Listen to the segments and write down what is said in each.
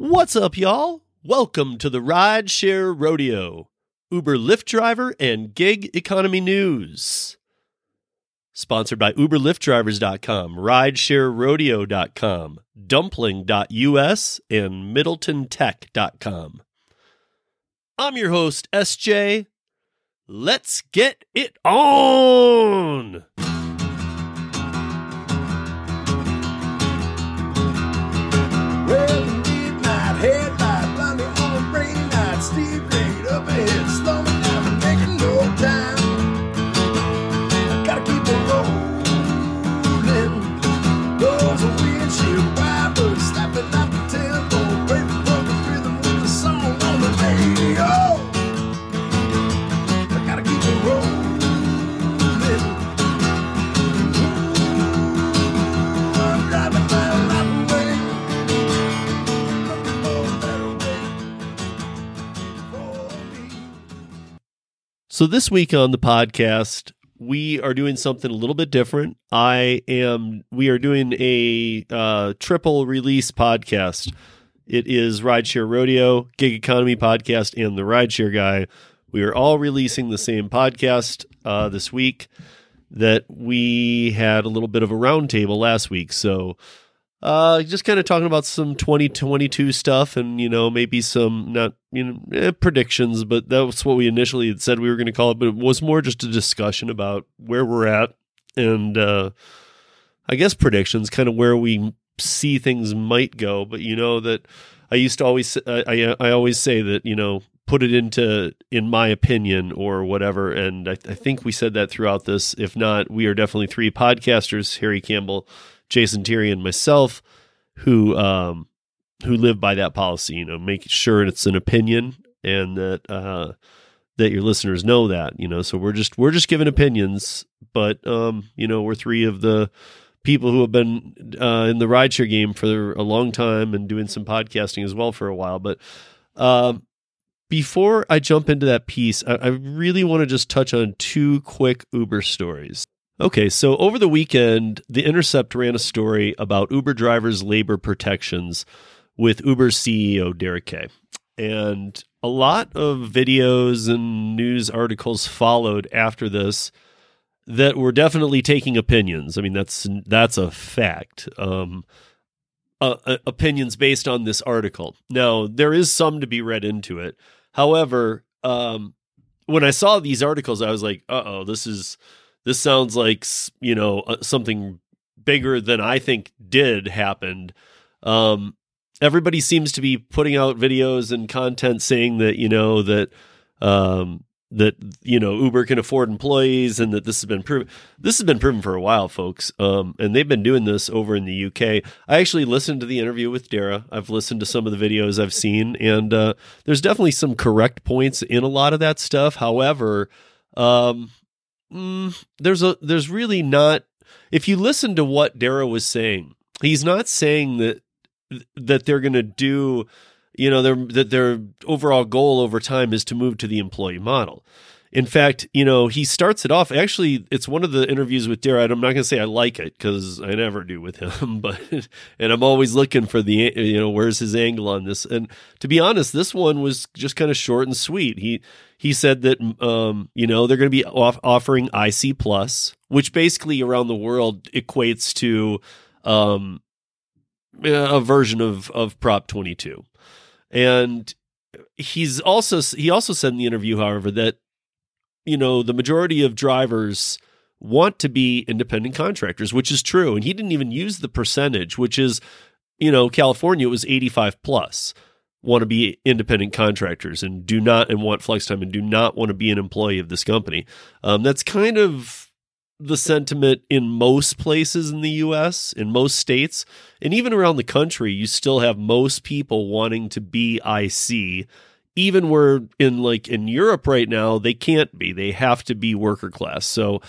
What's up, y'all? Welcome to the Rideshare Rodeo, Uber Lyft driver and gig economy news. Sponsored by UberLyftDrivers.com, RideshareRodeo.com, Dumpling.us, and MiddletonTech.com. I'm your host, SJ. Let's get it on! So, this week on the podcast, we are doing something a little bit different. I am, we are doing a uh, triple release podcast. It is Rideshare Rodeo, Gig Economy Podcast, and The Rideshare Guy. We are all releasing the same podcast uh, this week that we had a little bit of a roundtable last week. So, uh, just kind of talking about some 2022 stuff and, you know, maybe some not, you know, eh, predictions, but that was what we initially had said we were going to call it. But it was more just a discussion about where we're at and, uh, I guess predictions, kind of where we see things might go. But you know that I used to always, I, I, I always say that, you know, put it into in my opinion or whatever. And I, I think we said that throughout this. If not, we are definitely three podcasters, Harry Campbell, Jason Terry, and myself, who um, who live by that policy. You know, make sure it's an opinion and that uh, that your listeners know that. You know, so we're just we're just giving opinions, but um, you know, we're three of the people who have been uh, in the rideshare game for a long time and doing some podcasting as well for a while. But um, before I jump into that piece, I, I really want to just touch on two quick Uber stories. Okay, so over the weekend, The Intercept ran a story about Uber drivers' labor protections with Uber's CEO, Dara K. And a lot of videos and news articles followed after this that were definitely taking opinions. I mean, that's that's a fact. Um, uh, uh, opinions based on this article. Now, there is some to be read into it. However, um, when I saw these articles, I was like, "Uh oh, this is this sounds like you know uh, something bigger than I think did happened." Um, everybody seems to be putting out videos and content saying that you know that um, that you know Uber can afford employees and that this has been proven. This has been proven for a while, folks. Um, and they've been doing this over in the UK. I actually listened to the interview with Dara. I've listened to some of the videos I've seen, and uh, there's definitely some correct points in a lot of that stuff. However, um, mm, there's a there's really not. If you listen to what Dara was saying, he's not saying that that they're going to do you know their that their overall goal over time is to move to the employee model in fact you know he starts it off actually it's one of the interviews with Dara I'm not going to say I like it cuz I never do with him but and I'm always looking for the you know where's his angle on this? And to be honest this one was just kind of short and sweet. He he said that um you know they're going to be off- offering IC plus which basically around the world equates to um a version of of Prop 22. And he's also he also said in the interview however that you know the majority of drivers want to be independent contractors, which is true. And he didn't even use the percentage, which is you know California it was 85 plus want to be independent contractors and do not and want flex time and do not want to be an employee of this company. Um, that's kind of the sentiment in most places in the US, in most states, and even around the country, you still have most people wanting to be IC. Even where in like in Europe right now, they can't be. They have to be worker class. So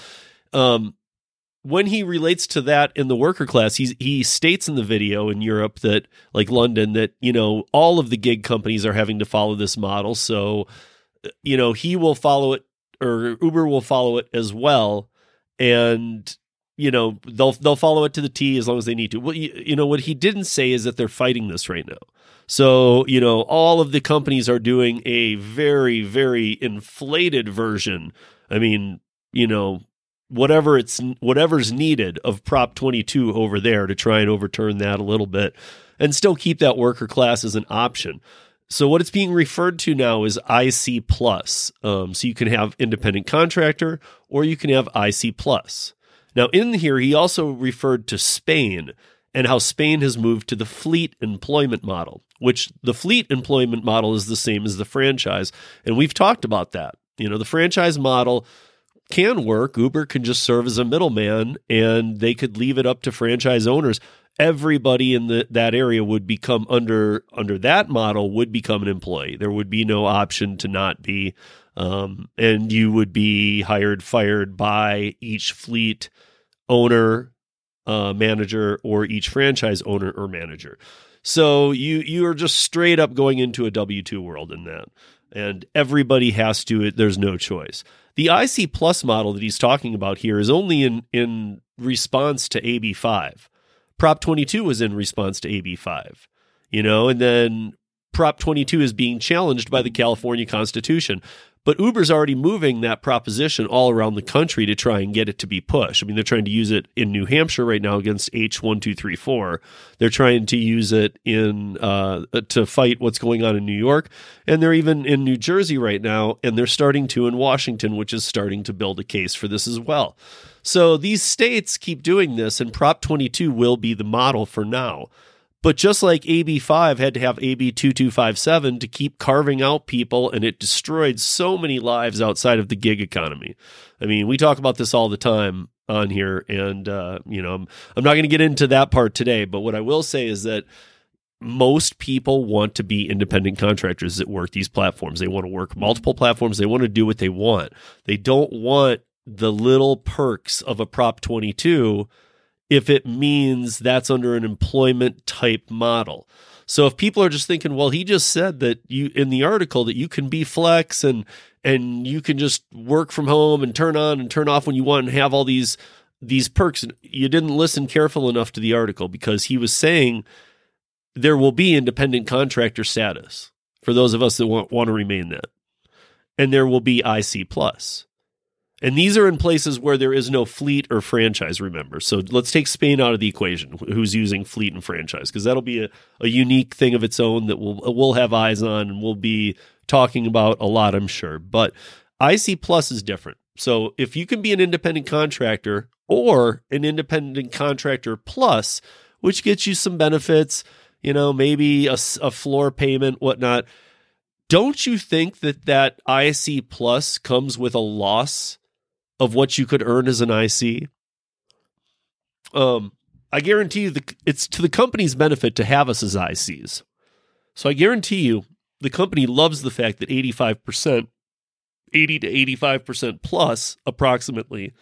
um when he relates to that in the worker class, he he states in the video in Europe that like London that you know all of the gig companies are having to follow this model. So you know he will follow it or Uber will follow it as well. And you know they'll they'll follow it to the T as long as they need to. Well, you, you know what he didn't say is that they're fighting this right now. So you know all of the companies are doing a very very inflated version. I mean, you know whatever it's whatever's needed of Prop 22 over there to try and overturn that a little bit and still keep that worker class as an option. So what it's being referred to now is IC plus. Um, so you can have independent contractor or you can have IC plus. Now in here he also referred to Spain and how Spain has moved to the fleet employment model, which the fleet employment model is the same as the franchise, and we've talked about that. You know, the franchise model can work. Uber can just serve as a middleman and they could leave it up to franchise owners. Everybody in the, that area would become under under that model would become an employee. There would be no option to not be, um, and you would be hired, fired by each fleet owner, uh, manager, or each franchise owner or manager. So you you are just straight up going into a W two world in that, and everybody has to. There's no choice. The IC Plus model that he's talking about here is only in, in response to AB5. Prop 22 was in response to AB5, you know, and then Prop 22 is being challenged by the California Constitution. But Uber's already moving that proposition all around the country to try and get it to be pushed. I mean, they're trying to use it in New Hampshire right now against H1234. They're trying to use it in uh, to fight what's going on in New York, and they're even in New Jersey right now, and they're starting to in Washington, which is starting to build a case for this as well. So these states keep doing this, and Prop 22 will be the model for now. But just like AB5 had to have AB2257 to keep carving out people, and it destroyed so many lives outside of the gig economy. I mean, we talk about this all the time on here, and, uh, you know, I'm, I'm not going to get into that part today, but what I will say is that most people want to be independent contractors that work these platforms. They want to work multiple platforms, they want to do what they want. They don't want the little perks of a Prop 22 if it means that's under an employment type model. So if people are just thinking, well, he just said that you in the article that you can be flex and and you can just work from home and turn on and turn off when you want and have all these these perks. You didn't listen careful enough to the article because he was saying there will be independent contractor status for those of us that want, want to remain that. And there will be IC plus. And these are in places where there is no fleet or franchise, remember. So let's take Spain out of the equation, who's using fleet and franchise, because that'll be a, a unique thing of its own that we'll, we'll have eyes on and we'll be talking about a lot, I'm sure. But IC Plus is different. So if you can be an independent contractor or an independent contractor plus, which gets you some benefits, you know, maybe a, a floor payment, whatnot. Don't you think that that IC Plus comes with a loss of what you could earn as an IC. Um, I guarantee you the, it's to the company's benefit to have us as ICs. So I guarantee you the company loves the fact that 85%, 80 to 85% plus approximately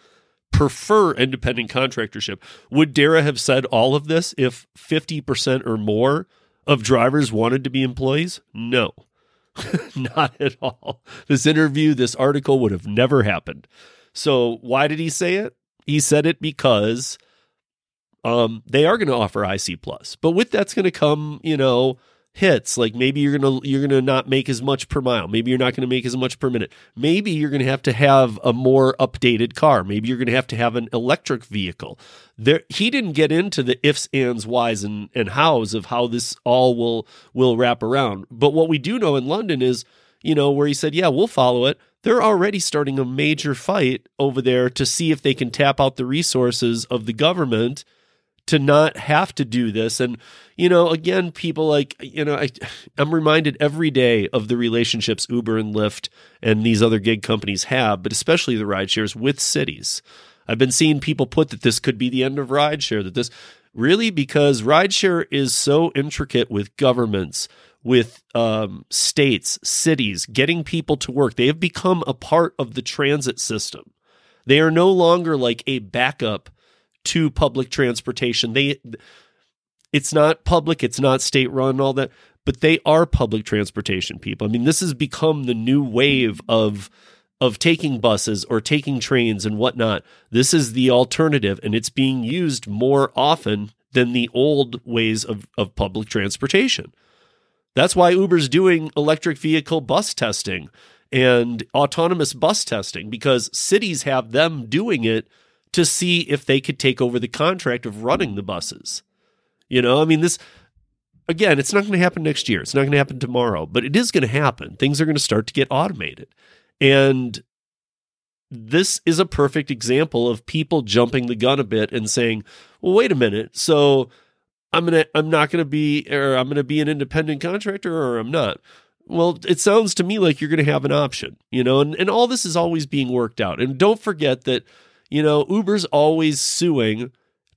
prefer independent contractorship. Would Dara have said all of this if 50% or more of drivers wanted to be employees? No, not at all. This interview, this article would have never happened. So why did he say it? He said it because um, they are going to offer IC plus, but with that's going to come, you know, hits. Like maybe you're gonna you're gonna not make as much per mile. Maybe you're not gonna make as much per minute. Maybe you're gonna have to have a more updated car. Maybe you're gonna have to have an electric vehicle. There he didn't get into the ifs ands whys and, and hows of how this all will will wrap around. But what we do know in london is you know where he said yeah we'll follow it they're already starting a major fight over there to see if they can tap out the resources of the government to not have to do this. And you know again people like you know I, i'm reminded every day of the relationships uber and lyft and these other gig companies have but especially the ride shares with cities. I've been seeing people put that this could be the end of rideshare that this really because rideshare is so intricate with governments with um, states, cities, getting people to work. They have become a part of the transit system. They are no longer like a backup to public transportation. They it's not public, it's not state run, all that, but they are public transportation people. I mean, this has become the new wave of of taking buses or taking trains and whatnot. This is the alternative, and it's being used more often than the old ways of, of public transportation. That's why Uber's doing electric vehicle bus testing and autonomous bus testing because cities have them doing it to see if they could take over the contract of running the buses. You know, I mean, this, again, it's not going to happen next year. It's not going to happen tomorrow, but it is going to happen. Things are going to start to get automated. And this is a perfect example of people jumping the gun a bit and saying, "Well, wait a minute. So I'm to I'm not to be or I'm to be an independent contractor or I'm not." Well, it sounds to me like you're to have an option, you know, and, and all this is always being worked out. And don't forget that, you know, Uber's always suing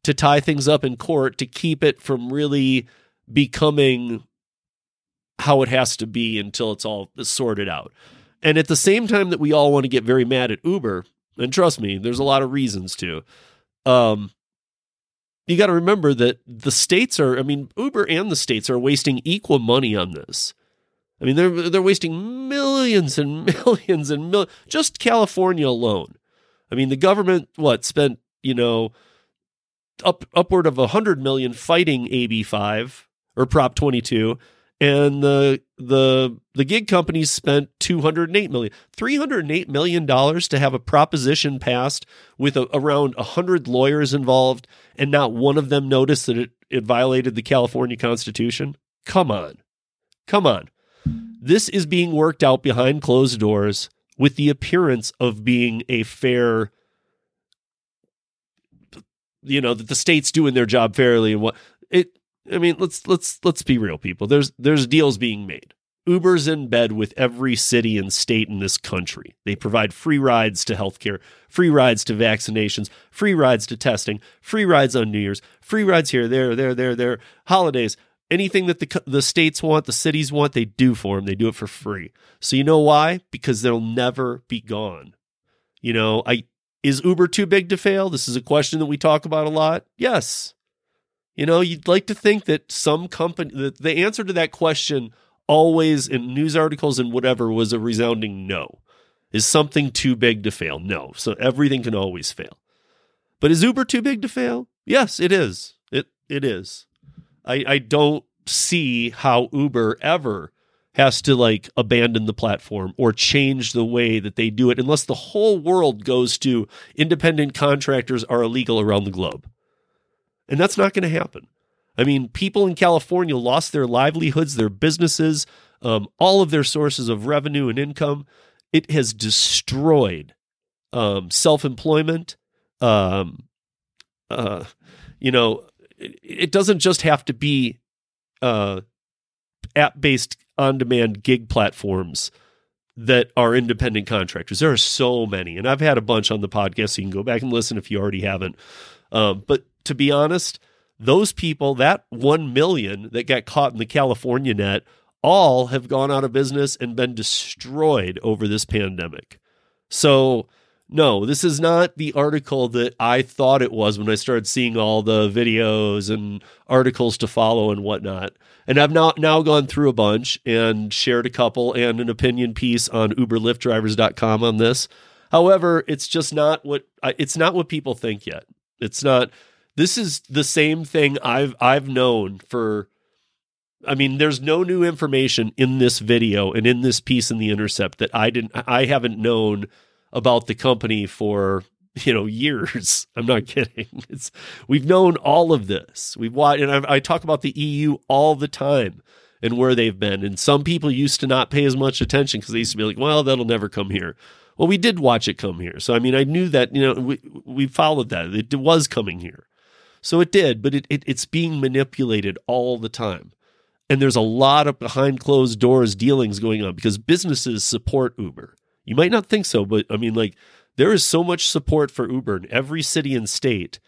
to tie things up in court to keep it from really becoming how it has to be until it's all sorted out. And at the same time that we all want to get very mad at Uber, and trust me, there's a lot of reasons to. Um, you got to remember that the states are, I mean, Uber and the states are wasting equal money on this. I mean, they're they're wasting millions and millions and just California alone. I mean, the government what spent you know up upward of a hundred million fighting AB five or Prop twenty two, and the the the gig companies spent 208 million 308 million dollars to have a proposition passed with a, around 100 lawyers involved and not one of them noticed that it, it violated the California constitution? Come on. Come on. This is being worked out behind closed doors with the appearance of being a fair you know that the state's doing their job fairly and what I mean, let's let's let's be real, people. There's there's deals being made. Uber's in bed with every city and state in this country. They provide free rides to healthcare, free rides to vaccinations, free rides to testing, free rides on New Year's, free rides here, there, there, there, there, holidays. Anything that the the states want, the cities want, they do for them. They do it for free. So you know why? Because they'll never be gone. You know, I is Uber too big to fail? This is a question that we talk about a lot. Yes. You know, you'd like to think that some company, that the answer to that question always in news articles and whatever was a resounding no. Is something too big to fail? No. So everything can always fail. But is Uber too big to fail? Yes, it is. It it is. I, I don't see how Uber ever has to like abandon the platform or change the way that they do it unless the whole world goes to independent contractors are illegal around the globe. And that's not going to happen. I mean, people in California lost their livelihoods, their businesses, um, all of their sources of revenue and income. It has destroyed um, self employment. Um, uh, you know, it, it, doesn't just have to be uh, app based on demand gig platforms that are independent contractors. There are so many, and I've had a bunch on the podcast, so you can go back and listen if you already haven't. Um, but to be honest, those people, that 1 million that got caught in the California net, all have gone out of business and been destroyed over this pandemic. So, no, this is not the article that I thought it was when I started seeing all the videos and articles to follow and whatnot. And I've now now gone through a bunch and shared a couple and an opinion piece on uberlyftdrivers.com on this. However, it's just not what it's not what people think yet. It's not this is the same thing I've I've known for I mean, there's no new information in this video and in this piece in the Intercept that I didn't I haven't known about the company for you know years. I'm not mm-hmm. kidding. It's we've known all of this. We've watched, and I, I talk about the EU all the time and where they've been. And some people used to not pay as much attention because they used to be like, "Well, that'll never come here." Well, we did watch it come here, so I mean, I knew that. You know, we we followed that. It was coming here. So it did, but it, it it's being manipulated all the time. And there's a lot of behind closed doors dealings going on because businesses support Uber. You might not think so, but I mean, like, there is so much support for Uber in every city and state,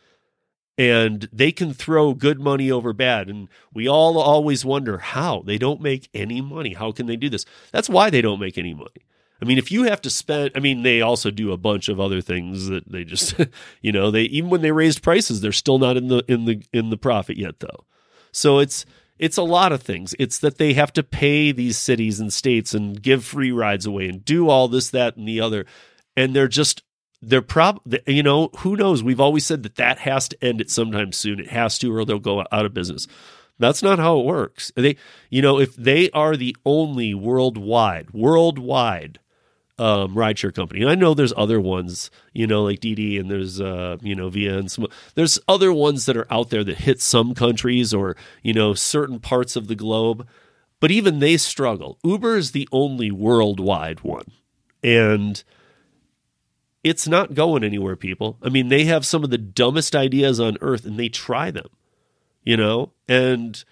and they can throw good money over bad. And we all always wonder how they don't make any money. How can they do this? That's why they don't make any money. I mean, if you have to spend, I mean, they also do a bunch of other things that they just, you know, they even when they raised prices, they're still not in the in the in the profit yet, though. So it's it's a lot of things. It's that they have to pay these cities and states and give free rides away and do all this, that, and the other. And they're just, they're prob, you know, who knows? We've always said that that has to end at some time soon. It has to, or they'll go out of business. That's not how it works. They, you know, if they are the only worldwide, worldwide um, rideshare company. I know there's other ones, you know, like Didi and there's, uh, you know, Via and some, there's other ones that are out there that hit some countries or, you know, certain parts of the globe. But even they struggle. Uber is the only worldwide one. And it's not going anywhere, people. I mean, they have some of the dumbest ideas on earth and they try them, you know? And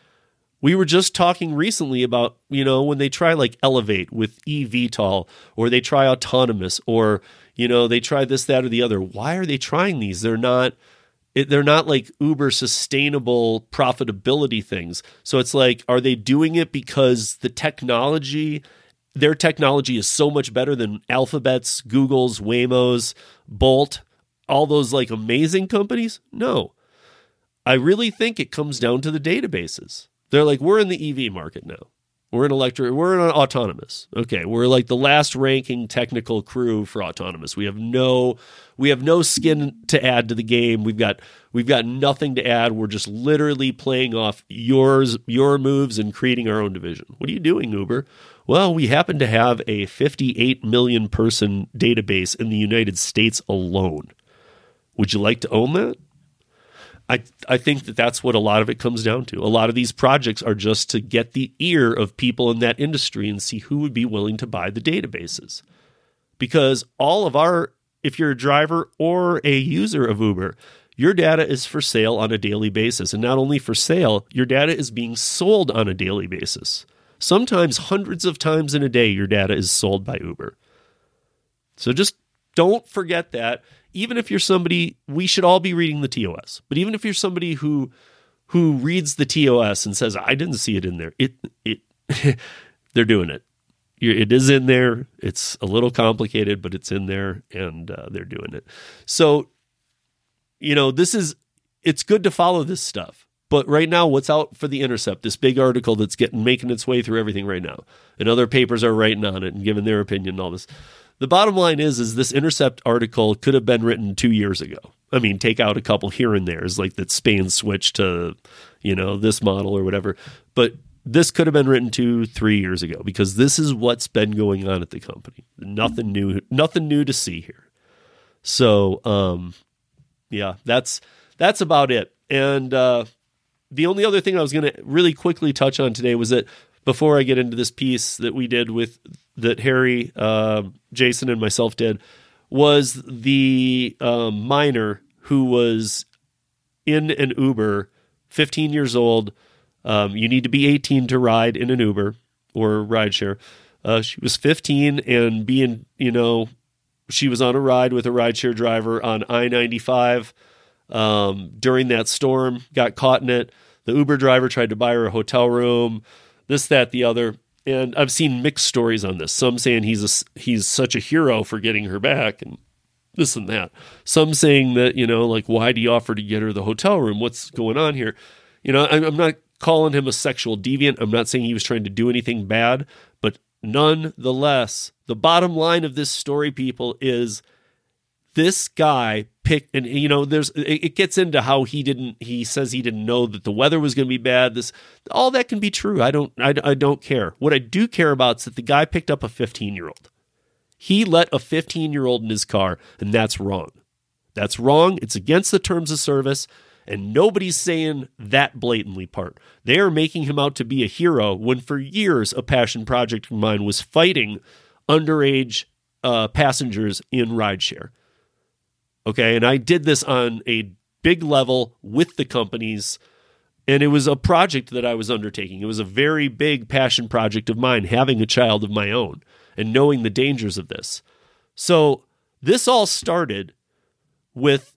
we were just talking recently about, you know, when they try like Elevate with eVTOL or they try autonomous or, you know, they try this, that, or the other. Why are they trying these? They're not. It, they're not like uber sustainable profitability things. So it's like, are they doing it because the technology, their technology is so much better than Alphabet's, Google's, Waymo's, Bolt, all those like amazing companies? No. I really think it comes down to the databases. They're like, we're in the EV market now. We're in electric. We're in autonomous. Okay, we're like the last ranking technical crew for autonomous. We have no, we have no skin to add to the game. We've got, we've got nothing to add. We're just literally playing off yours, your moves, and creating our own division. What are you doing, Uber? Well, we happen to have a 58 million person database in the United States alone. Would you like to own that? I I think that that's what a lot of it comes down to. A lot of these projects are just to get the ear of people in that industry and see who would be willing to buy the databases. Because all of our if you're a driver or a user of Uber, your data is for sale on a daily basis. And not only for sale, your data is being sold on a daily basis. Sometimes hundreds of times in a day, your data is sold by Uber. So just don't forget that even if you're somebody, we should all be reading the TOS. But even if you're somebody who who reads the TOS and says, "I didn't see it in there," it it they're doing it. It is in there. It's a little complicated, but it's in there, and uh, they're doing it. So, you know, this is it's good to follow this stuff. But right now, what's out for the Intercept? This big article that's getting making its way through everything right now, and other papers are writing on it and giving their opinion and all this the bottom line is is this intercept article could have been written two years ago. I mean take out a couple here and there's like that spain switched to you know this model or whatever. But this could have been written two three years ago because this is what's been going on at the company. Nothing new nothing new to see here. So um yeah that's that's about it. And uh the only other thing i was going to really quickly touch on today was that before I get into this piece that we did with that Harry, uh, Jason, and myself did was the um, minor who was in an Uber, 15 years old. Um, you need to be 18 to ride in an Uber or rideshare. Uh, she was 15 and being, you know, she was on a ride with a rideshare driver on I 95 um, during that storm, got caught in it. The Uber driver tried to buy her a hotel room this, that, the other. And I've seen mixed stories on this. Some saying he's a, he's such a hero for getting her back, and this and that. Some saying that you know, like, why do you offer to get her the hotel room? What's going on here? You know, I'm not calling him a sexual deviant. I'm not saying he was trying to do anything bad, but nonetheless, the bottom line of this story, people, is this guy picked and you know there's it gets into how he didn't he says he didn't know that the weather was going to be bad this all that can be true. I don't I, I don't care. What i do care about is that the guy picked up a 15 year old he let a 15 year old in his car and that's wrong. That's wrong. It's against the terms of service and nobody's saying that blatantly part. They are making him out to be a hero when for years a passion project of mine was fighting underage uh, passengers in rideshare Okay. And I did this on a big level with the companies. And it was a project that I was undertaking. It was a very big passion project of mine, having a child of my own and knowing the dangers of this. So this all started with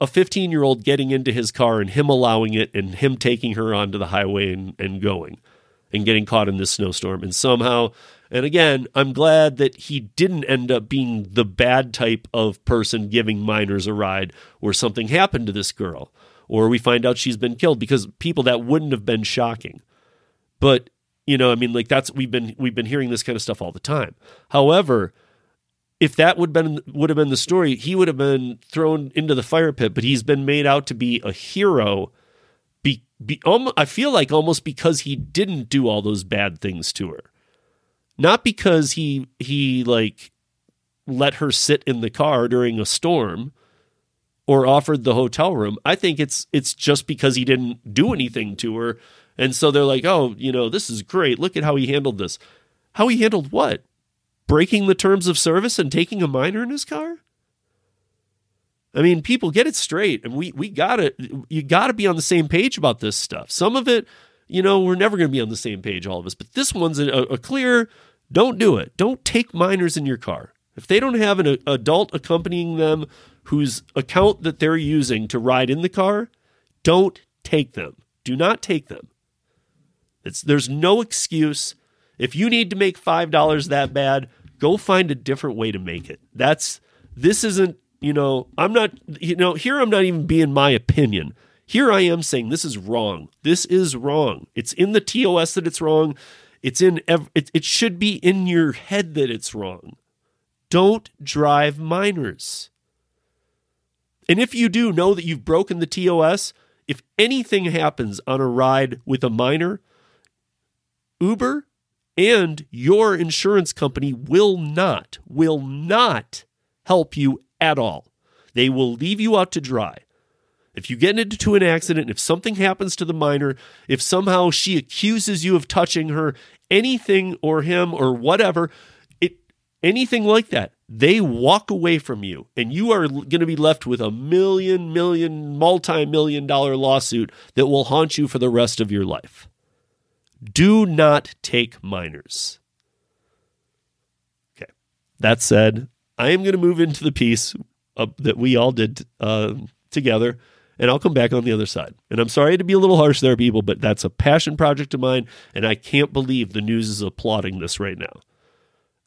a 15 year old getting into his car and him allowing it and him taking her onto the highway and, and going and getting caught in this snowstorm. And somehow and again, I'm glad that he didn't end up being the bad type of person giving minors a ride where something happened to this girl. or we find out she's been killed because people that wouldn't have been shocking. But, you know, I mean like that's we've been we've been hearing this kind of stuff all the time. However, if that would been would have been the story, he would have been thrown into the fire pit, but he's been made out to be a hero be, be um, I feel like almost because he didn't do all those bad things to her. Not because he he like let her sit in the car during a storm or offered the hotel room. I think it's it's just because he didn't do anything to her. And so they're like, "Oh, you know, this is great. Look at how he handled this." How he handled what? Breaking the terms of service and taking a minor in his car? I mean, people get it straight, and we we got to you got to be on the same page about this stuff. Some of it, you know, we're never going to be on the same page, all of us. But this one's a, a clear. Don't do it. Don't take minors in your car if they don't have an adult accompanying them whose account that they're using to ride in the car. Don't take them. Do not take them. It's there's no excuse. If you need to make five dollars that bad, go find a different way to make it. That's this isn't you know, I'm not, you know, here I'm not even being my opinion. Here I am saying this is wrong. This is wrong. It's in the TOS that it's wrong. It's in, ev- it, it should be in your head that it's wrong. Don't drive minors. And if you do know that you've broken the TOS, if anything happens on a ride with a minor, Uber and your insurance company will not, will not help you at all. They will leave you out to dry. If you get into an accident, if something happens to the minor, if somehow she accuses you of touching her, anything or him or whatever, it anything like that, they walk away from you and you are going to be left with a million million multi-million dollar lawsuit that will haunt you for the rest of your life. Do not take minors. Okay. That said, I am going to move into the piece uh, that we all did uh, together, and I'll come back on the other side. And I'm sorry to be a little harsh there, people, but that's a passion project of mine, and I can't believe the news is applauding this right now.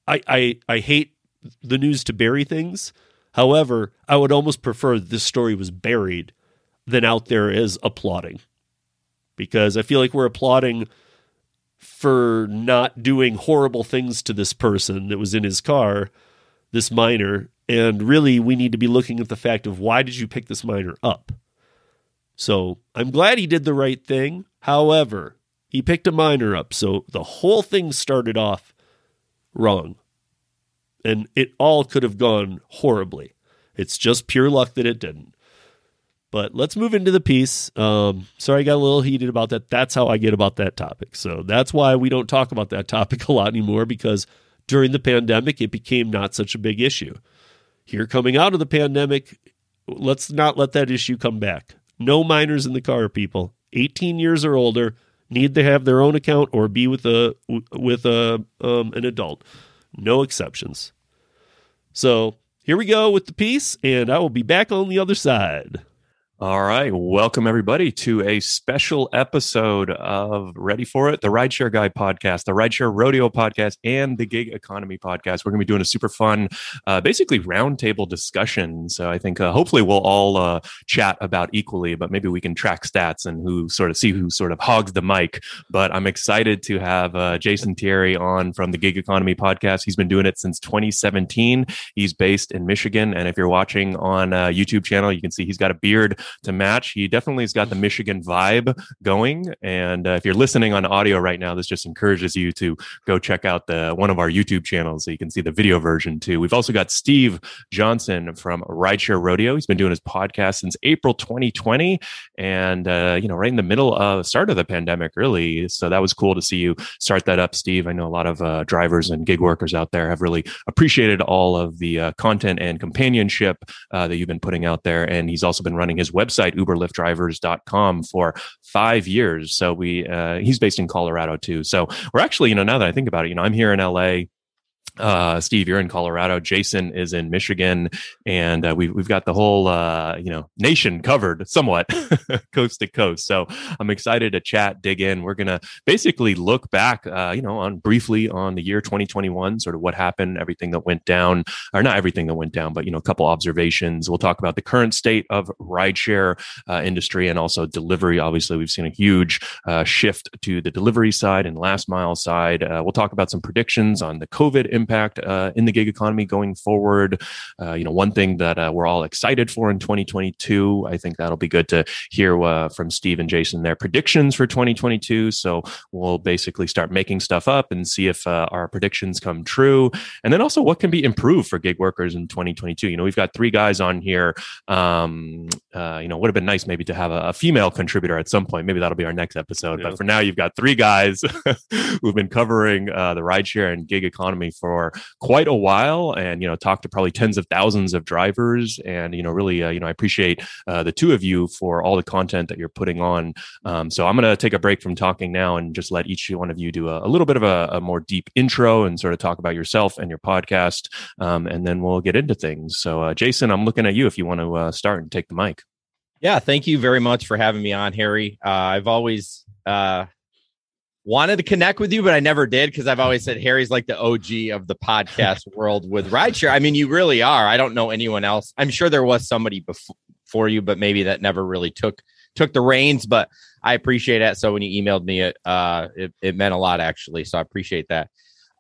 I I, I hate the news to bury things. However, I would almost prefer this story was buried than out there is applauding, because I feel like we're applauding for not doing horrible things to this person that was in his car this minor. And really, we need to be looking at the fact of why did you pick this minor up? So I'm glad he did the right thing. However, he picked a minor up. So the whole thing started off wrong. And it all could have gone horribly. It's just pure luck that it didn't. But let's move into the piece. Um, sorry, I got a little heated about that. That's how I get about that topic. So that's why we don't talk about that topic a lot anymore because during the pandemic, it became not such a big issue. Here, coming out of the pandemic, let's not let that issue come back. No minors in the car, people. 18 years or older need to have their own account or be with a with a um, an adult. No exceptions. So here we go with the piece, and I will be back on the other side. All right. Welcome, everybody, to a special episode of Ready for It, the Rideshare Guy podcast, the Rideshare Rodeo podcast, and the Gig Economy podcast. We're going to be doing a super fun, uh, basically roundtable discussion. So I think uh, hopefully we'll all uh, chat about equally, but maybe we can track stats and who sort of see who sort of hogs the mic. But I'm excited to have uh, Jason Thierry on from the Gig Economy podcast. He's been doing it since 2017. He's based in Michigan. And if you're watching on a YouTube channel, you can see he's got a beard to match. He definitely has got the Michigan vibe going. And uh, if you're listening on audio right now, this just encourages you to go check out the one of our YouTube channels so you can see the video version too. We've also got Steve Johnson from Rideshare Rodeo. He's been doing his podcast since April 2020, and uh, you know, right in the middle of start of the pandemic, really. So that was cool to see you start that up, Steve. I know a lot of uh, drivers and gig workers out there have really appreciated all of the uh, content and companionship uh, that you've been putting out there, and he's also been running his website uberliftdrivers.com for five years. So we uh, he's based in Colorado too. So we're actually, you know, now that I think about it, you know, I'm here in LA uh, Steve, you're in Colorado. Jason is in Michigan, and uh, we've we've got the whole uh, you know nation covered somewhat, coast to coast. So I'm excited to chat, dig in. We're gonna basically look back, uh, you know, on briefly on the year 2021, sort of what happened, everything that went down, or not everything that went down, but you know, a couple observations. We'll talk about the current state of rideshare uh, industry and also delivery. Obviously, we've seen a huge uh, shift to the delivery side and last mile side. we'll talk about some predictions on the COVID impact impact uh, in the gig economy going forward. Uh, you know, one thing that uh, we're all excited for in 2022. I think that'll be good to hear uh, from Steve and Jason their predictions for 2022. So we'll basically start making stuff up and see if uh, our predictions come true, and then also what can be improved for gig workers in 2022. You know, we've got three guys on here. Um, uh, you know, it would have been nice maybe to have a, a, female contributor at some point. Maybe that'll be our next episode. Yeah. But for now, you've got three guys who've been covering the rideshare and gig economy for for quite a while and you know talked to probably tens of thousands of drivers and you know really uh, you know i appreciate uh, the two of you for all the content that you're putting on. Um, so i'm going to take a break from talking now and just let each one of you do a, a little bit of a, a, more deep intro and sort of talk about yourself and your podcast um, and then we'll get into things. So uh, jason i'm looking at you if you want to uh, start and take the mic. Yeah thank you very much for having me on harry. Uh, i've always uh, wanted to connect with you, but I never did because I've always said Harry's like the OG of the podcast world with rideshare. I mean, you really are. I don't know anyone else. I'm sure there was somebody before you, but maybe that never really took took the reins. But I appreciate that. So when you emailed me, it uh, it, it meant a lot actually. So I appreciate that.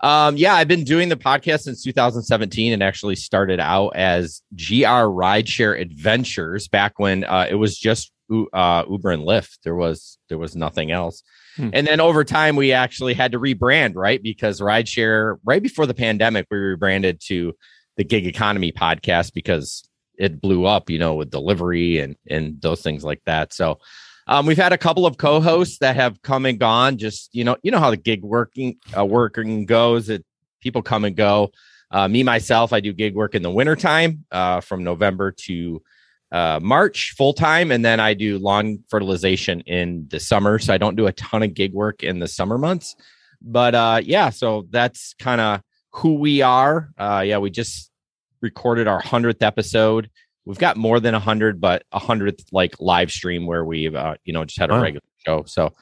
Um, yeah, I've been doing the podcast since 2017 and actually started out as GR Rideshare Adventures back when uh, it was just uh, Uber and Lyft. There was there was nothing else. Hmm. And then over time, we actually had to rebrand, right? Because rideshare, right before the pandemic, we rebranded to the gig economy podcast because it blew up, you know, with delivery and and those things like that. So um, we've had a couple of co-hosts that have come and gone. Just you know, you know how the gig working uh, working goes. It people come and go. Uh, me myself, I do gig work in the wintertime uh, from November to uh, March full time, and then I do lawn fertilization in the summer. So I don't do a ton of gig work in the summer months. But uh, yeah, so that's kind of who we are. Uh, yeah, we just recorded our hundredth episode. We've got more than a hundred, but a hundredth like live stream where we've uh, you know just had a wow. regular show. So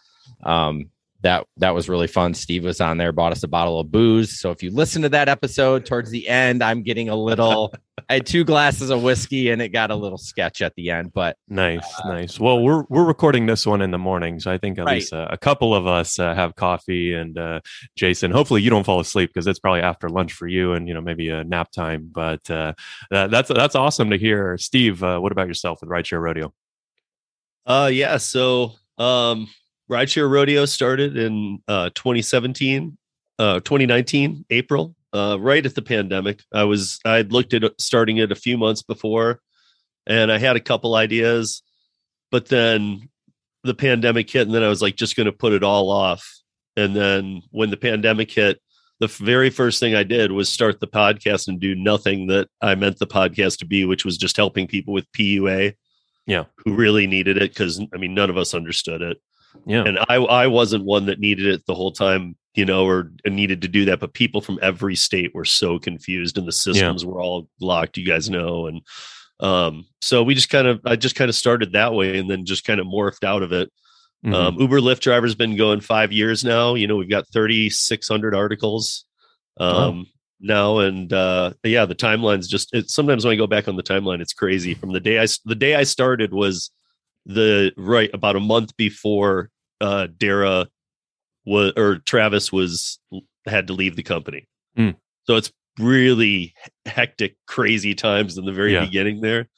um, that that was really fun. Steve was on there, bought us a bottle of booze. So if you listen to that episode towards the end, I'm getting a little. I had two glasses of whiskey, and it got a little sketch at the end. But nice, uh, nice. Well, we're we're recording this one in the morning, so I think at right. least uh, a couple of us uh, have coffee. And uh, Jason, hopefully you don't fall asleep because it's probably after lunch for you, and you know maybe a nap time. But uh, that, that's that's awesome to hear. Steve, uh, what about yourself with Rideshare Rodeo? Uh, yeah. So um Rideshare Rodeo started in uh, 2017, uh, 2019, April, uh, right at the pandemic. I was I'd looked at starting it a few months before, and I had a couple ideas, but then the pandemic hit, and then I was like, just going to put it all off. And then when the pandemic hit, the very first thing I did was start the podcast and do nothing that I meant the podcast to be, which was just helping people with PUA. Yeah. Who really needed it. Cause I mean, none of us understood it. Yeah. And I I wasn't one that needed it the whole time, you know, or needed to do that. But people from every state were so confused and the systems yeah. were all locked, you guys know. And um, so we just kind of I just kind of started that way and then just kind of morphed out of it. Mm-hmm. Um, Uber Lyft driver's been going five years now. You know, we've got 3,600 articles um, now, and uh, yeah, the timeline's just. It, sometimes when I go back on the timeline, it's crazy. From the day I the day I started was the right about a month before uh Dara was or Travis was had to leave the company. Mm. So it's really hectic, crazy times in the very yeah. beginning there.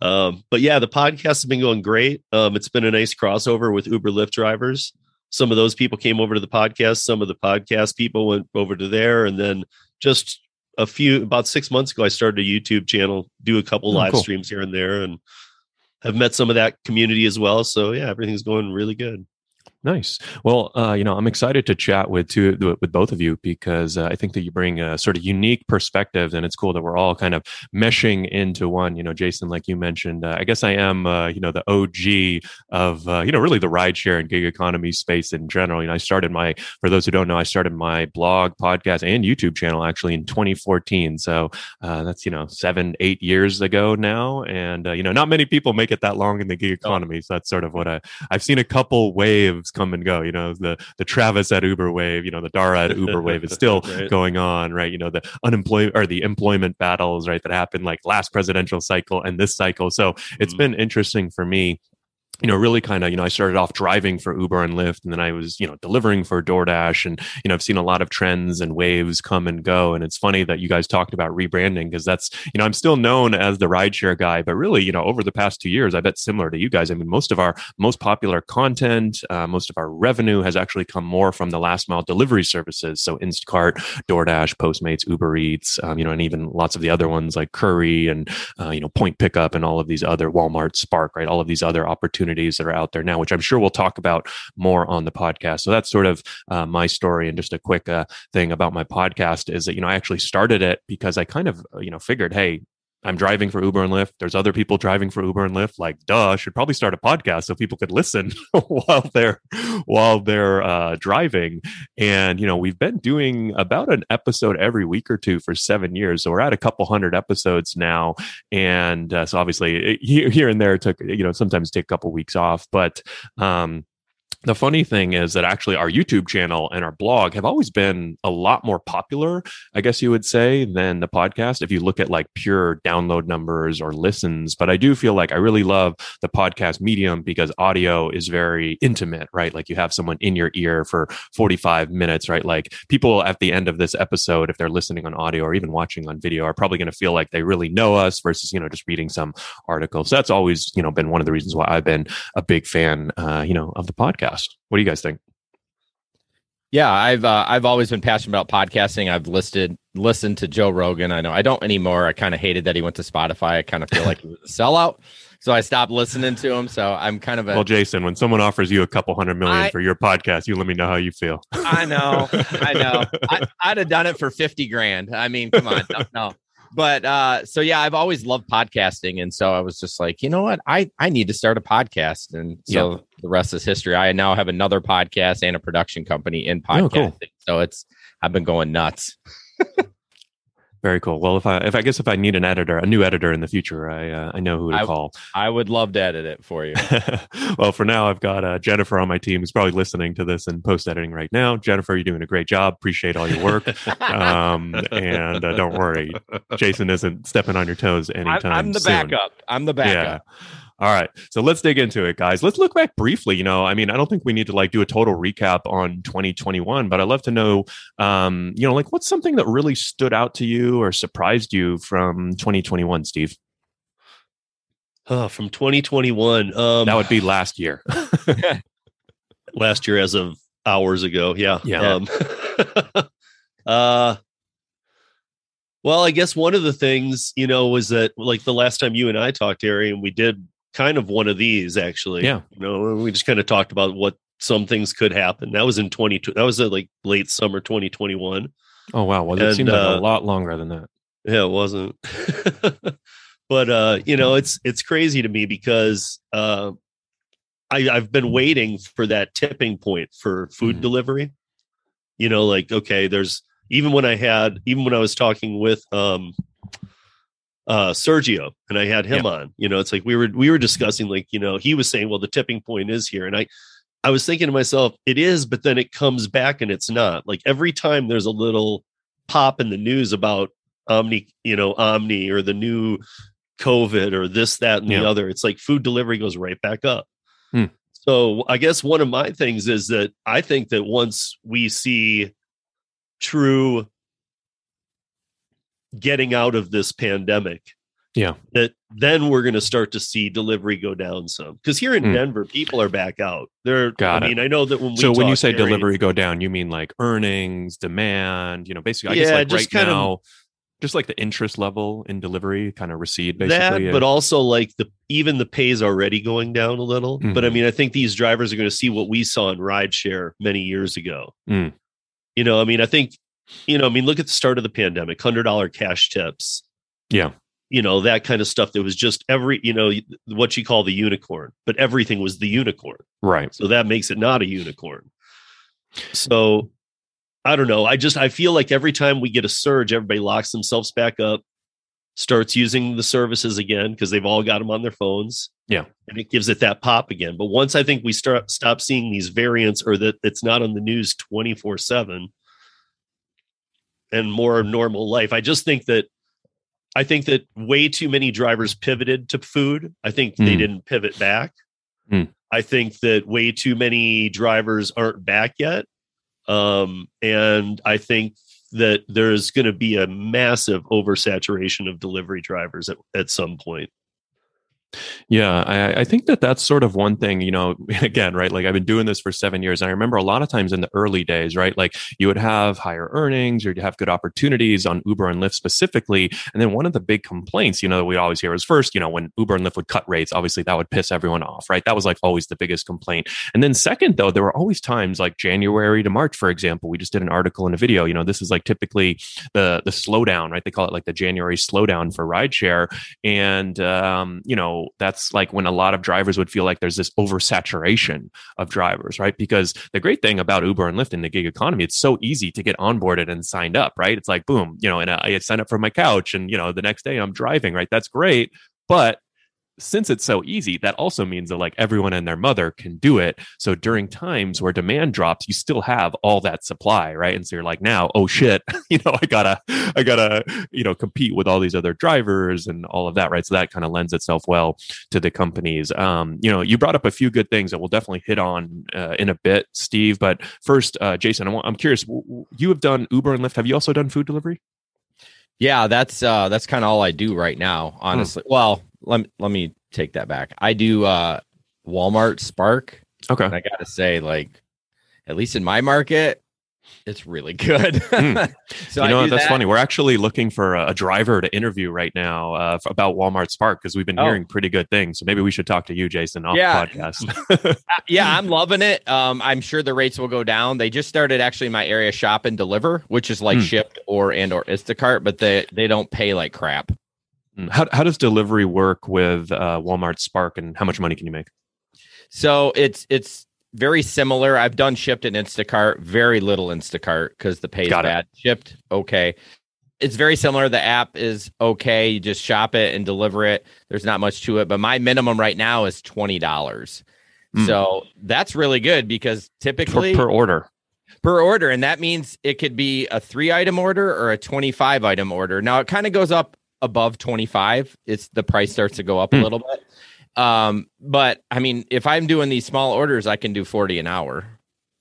Um, but yeah, the podcast has been going great. Um, it's been a nice crossover with Uber Lyft drivers. Some of those people came over to the podcast. Some of the podcast people went over to there, and then just a few about six months ago, I started a YouTube channel, do a couple oh, live cool. streams here and there, and have met some of that community as well. So yeah, everything's going really good. Nice. Well, uh, you know, I'm excited to chat with two with both of you because uh, I think that you bring a sort of unique perspective, and it's cool that we're all kind of meshing into one. You know, Jason, like you mentioned, uh, I guess I am, uh, you know, the OG of uh, you know really the rideshare and gig economy space in general. You know, I started my for those who don't know, I started my blog, podcast, and YouTube channel actually in 2014. So uh, that's you know seven, eight years ago now, and you know, not many people make it that long in the gig economy. So that's sort of what I I've seen a couple waves come and go. You know, the the Travis at Uber wave, you know, the Dara at Uber wave is still right. going on, right? You know, the unemployment or the employment battles, right, that happened like last presidential cycle and this cycle. So it's mm-hmm. been interesting for me you know, really kind of, you know, I started off driving for Uber and Lyft, and then I was, you know, delivering for DoorDash. And, you know, I've seen a lot of trends and waves come and go. And it's funny that you guys talked about rebranding because that's, you know, I'm still known as the rideshare guy, but really, you know, over the past two years, I bet similar to you guys. I mean, most of our most popular content, uh, most of our revenue has actually come more from the last mile delivery services. So Instacart, DoorDash, Postmates, Uber Eats, um, you know, and even lots of the other ones like Curri and, uh, you know, Point Pickup and all of these other Walmart, Spark, right? All of these other opportunities opportunities that are out there now, which I'm sure we'll talk about more on the podcast. So that's sort of uh, my story. And just a quick uh, thing about my podcast is that, you know, I actually started it because I kind of, you know, figured, hey, I'm driving for Uber and Lyft. There's other people driving for Uber and Lyft. Like, duh, should probably start a podcast so people could listen while they're while they're uh, driving. And you know, we've been doing about an episode every week or two for seven years, so we're at a couple hundred episodes now. And uh, so, obviously, here, here and there took you know sometimes take a couple weeks off, but um, the funny thing is that actually our YouTube channel and our blog have always been a lot more popular, I guess you would say, than the podcast. If you look at like pure download numbers or listens, but I do feel like I really love the podcast medium because audio is very intimate, right? Like you have someone in your ear for 45 minutes, right? Like people at the end of this episode, if they're listening on audio or even watching on video, are probably going to feel like they really know us versus, you know, just reading some article. So that's always, you know, been one of the reasons why I've been a big fan, uh, you know, of the podcast podcast. What do you guys think? Yeah, I've uh, I've always been passionate about podcasting. I've listed listened to Joe Rogan. I know I don't anymore. I kind of hated that he went to Spotify. I kind of feel like he was a sellout. So I stopped listening to him. So I'm kind of a well, Jason. When someone offers you a couple hundred million I, for your podcast, you let me know how you feel. I know, I know. I, would have done it for fifty grand. I mean, come on, no, no but uh, so yeah, I've always loved podcasting, and so I was just like, you know what, I I need to start a podcast, and so yep. the rest is history. I now have another podcast and a production company in podcasting, oh, cool. so it's I've been going nuts. Very cool. Well, if I if I guess if I need an editor, a new editor in the future, I uh, I know who to I, call. I would love to edit it for you. well, for now, I've got uh, Jennifer on my team who's probably listening to this and post editing right now. Jennifer, you're doing a great job. Appreciate all your work. um, and uh, don't worry, Jason isn't stepping on your toes anytime. I'm, I'm the soon. backup. I'm the backup. Yeah. All right. So let's dig into it, guys. Let's look back briefly. You know, I mean, I don't think we need to like do a total recap on 2021, but I'd love to know, um, you know, like what's something that really stood out to you or surprised you from 2021, Steve? Oh, from 2021. Um, that would be last year. last year, as of hours ago. Yeah. Yeah. Um, uh, well, I guess one of the things, you know, was that like the last time you and I talked, Harry, and we did kind of one of these actually. Yeah. You know, we just kind of talked about what some things could happen. That was in 20 that was like late summer 2021. Oh wow. Well, it seems uh, like a lot longer than that. Yeah, it wasn't. but uh, you know, it's it's crazy to me because uh I, I've been waiting for that tipping point for food mm-hmm. delivery. You know, like, okay, there's even when I had even when I was talking with um uh Sergio and I had him yeah. on. You know, it's like we were we were discussing like, you know, he was saying, well, the tipping point is here. And I I was thinking to myself, it is, but then it comes back and it's not. Like every time there's a little pop in the news about Omni, you know, Omni or the new COVID or this, that, and yeah. the other, it's like food delivery goes right back up. Hmm. So I guess one of my things is that I think that once we see true getting out of this pandemic yeah that then we're going to start to see delivery go down some because here in mm. denver people are back out they're Got i mean i know that when we so when you say delivery go down you mean like earnings demand you know basically i yeah, guess like right now just like the interest level in delivery kind of recede that, basically. but also like the even the pay is already going down a little. But I Mhm. mean, I think these drivers are going to see what we saw in rideshare many years ago. Mm. You know, I mean, I think, you know, I mean, look at the start of the pandemic, hundred dollar cash tips. yeah. You know, that kind of stuff. That was just every, you know, what you call the unicorn, but everything was the unicorn. Right. So that makes it not a unicorn. So I don't know. I just I feel like every time we get a surge, everybody locks themselves back up, starts using the services again because they've all got them on their phones. Yeah. And it gives it that pop again. But once I think we start stop seeing these variants or that it's not on the news 24/7 and more normal life, I just think that I think that way too many drivers pivoted to food. I think they Hmm. didn't pivot back. Hmm. I think that way too many drivers aren't back yet. Um, and I think that there's going to be a massive oversaturation of delivery drivers at, at some point. Yeah, I, I think that that's sort of one thing, you know, again, right? Like I've been doing this for seven years. And I remember a lot of times in the early days, right? Like you would have higher earnings or you'd have good opportunities on Uber and Lyft specifically. And then one of the big complaints, you know, that we always hear is first, you know, when Uber and Lyft would cut rates, obviously that would piss everyone off, right? That was like always the biggest complaint. And then second, though, there were always times like January to March, for example. We just did an article and a video. You know, this is like typically the the slowdown, right? They call it like the January slowdown for rideshare. And um, you know, that's like when a lot of drivers would feel like there's this oversaturation of drivers, right? Because the great thing about Uber and Lyft in the gig economy, it's so easy to get onboarded and signed up, right? It's like boom, you know, and I sign up for my couch, and you know, the next day I'm driving, right? That's great, but since it's so easy, that also means that like everyone and their mother can do it. So during times where demand drops, you still have all that supply, right? And so you're like, now, oh shit, you know, I gotta, I gotta, you know, compete with all these other drivers and all of that, right? So that kind of lends itself well to the companies. Um, you know, you brought up a few good things that we'll definitely hit on uh, in a bit, Steve. But first, uh, Jason, I want, I'm curious. You have done Uber and Lyft. Have you also done food delivery? Yeah, that's uh that's kind of all I do right now, honestly. Well, let me let me take that back. I do uh Walmart Spark, Okay. and I got to say like at least in my market, it's really good. Mm. so you know what? that's that. funny. We're actually looking for a, a driver to interview right now uh, f- about Walmart Spark because we've been Oh. hearing pretty good things. So maybe we should talk to you, Jason, off Yeah. the podcast. Uh, yeah, I'm loving it. Um, I'm sure the rates will go down. They just started actually my area shop and deliver, which is like Hmm. Shipt or and or Instacart, but they they don't pay like crap. Mm. how, how does delivery work with uh, Walmart Spark and how much money can you make? So it's it's very similar. I've done Shipt and Instacart, very little Instacart because the pay is Got it. bad. Shipt, okay. It's very similar. The app is okay. You just shop it and deliver it. There's not much to it, but my minimum right now is twenty dollars. Hmm. So that's really good because Per, typically per order. per order and that means it could be a three item order or a 25 item order now it kind of goes up above 25 it's the price starts to go up Hmm. a little bit um but i mean if i'm doing these small orders i can do 40 an hour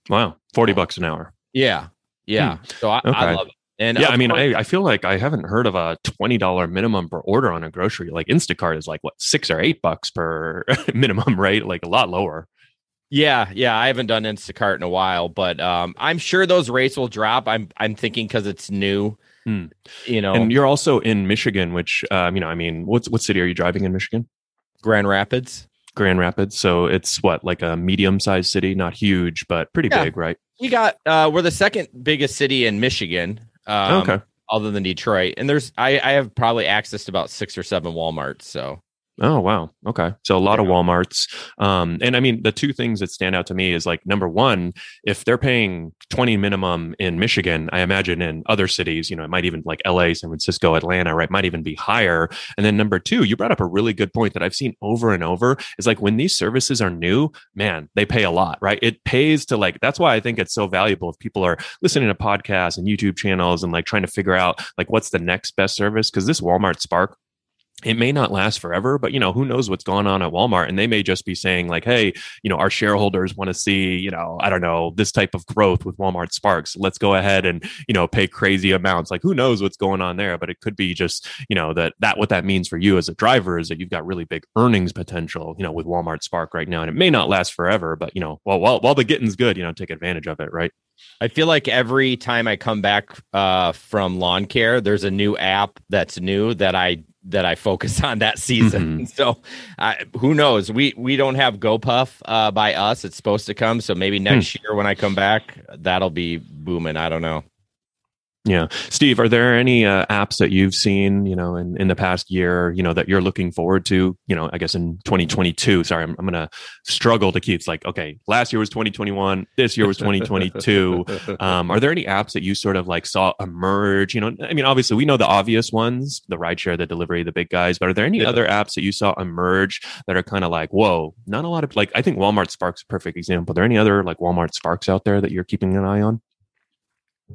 Wow. 40 bucks an hour. yeah yeah so I, I Hmm. Love it and yeah, I mean, course- I, I feel like I haven't heard of a twenty dollar minimum per order on a grocery. Like Instacart is like what six or eight bucks per minimum, right? Like a lot lower. yeah yeah i haven't done instacart in a while but um i'm sure those rates will drop i'm i'm thinking because it's new Hmm. you know And you're also in Michigan, which um, you know, I mean, what's what city are you driving in Michigan? grand rapids Grand Rapids. So it's what like a medium sized city, not huge, but pretty Yeah. big, right? we got uh we're the second biggest city in michigan um, okay. other than Detroit. And there's I, I have probably access to about six or seven Walmarts. So Oh wow. Okay. So a lot of Walmarts. Um, and I mean the two things that stand out to me is like number one, if they're paying 20 minimum in Michigan, I imagine in other cities, you know, it might even like LA, San Francisco, Atlanta, right, might even be higher. And then number two, you brought up a really good point that I've seen over and over is like when these services are new, man, they pay a lot, right? It pays to like that's why I think it's so valuable if people are listening to podcasts and YouTube channels and like trying to figure out like what's the next best service. Cause this Walmart Spark it may not last forever, but you know, who knows what's going on at Walmart? And they may just be saying, like, hey, you know, our shareholders want to see, you know, I don't know, this type of growth with Walmart Sparks. Let's go ahead and, you know, pay crazy amounts. Like, who knows what's going on there? But it could be just, you know, that that what that means for you as a driver is that you've got really big earnings potential, you know, with Walmart Spark right now. And it may not last forever, but you know, well, while while the getting's good, you know, take advantage of it, right? I feel like every time I come back uh, from lawn care, there's a new app that's new that I that I focus on that season. Mhm. So I who knows? We we don't have GoPuff uh, by us. It's supposed to come. So maybe next year when I come back, that'll be booming. I don't know. Yeah. Steve, are there any uh, apps that you've seen, you know, in, in the past year, you know, that you're looking forward to, you know, I guess in 2022? Sorry, I'm, I'm going to struggle to keep it's like, okay, last year was 2021, this year was 2022. um, are there any apps that you sort of like saw emerge? You know, I mean, obviously we know the obvious ones, the rideshare, the delivery, the big guys, but are there any Yeah. other apps that you saw emerge that are kind of like, whoa, not a lot of like, I think Walmart Sparks is a perfect example. Are there any other like Walmart Sparks out there that you're keeping an eye on?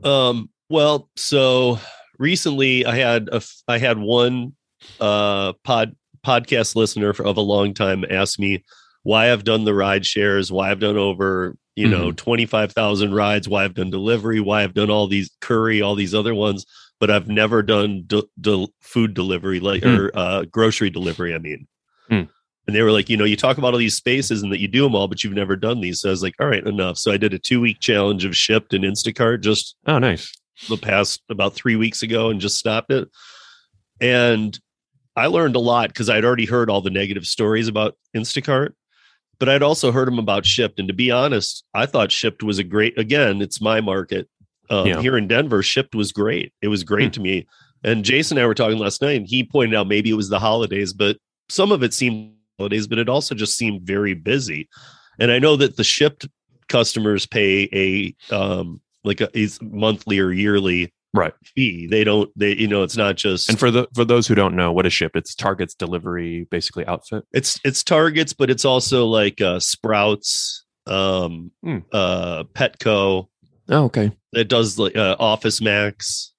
Um, well, so recently I had a I had one uh pod podcast listener for, of a long time ask me why I've done the ride shares, why I've done over, you know, 25,000 rides, why I've done delivery, why I've done all these Curri, all these other ones, but I've never done de- de- food delivery like Hmm. or uh grocery delivery, I mean. Hmm. And they were like, you know, you talk about all these spaces and that you do them all, but you've never done these. So I was like, all right, enough. So I did a two week challenge of Shipt and Instacart just Oh, nice. The past about three weeks ago and just stopped it. And I learned a lot because I'd already heard all the negative stories about Instacart, but I'd also heard them about Shipt. And to be honest, I thought Shipt was a great, again, it's my market. Um, Yeah. Here in Denver, Shipt was great. It was great Hmm. to me. And Jason and I were talking last night, and he pointed out maybe it was the holidays, but some of it seemed holidays, but it also just seemed very busy. And I know that the Shipt customers pay a um like a is monthly or yearly Right. fee. They don't they you know it's not just And for the for those who don't know, what is Shipt? It's Target's delivery basically outfit. it's it's Targets, but it's also like uh Sprouts, um Hmm. uh Petco Oh, okay. It does like uh, Office Max.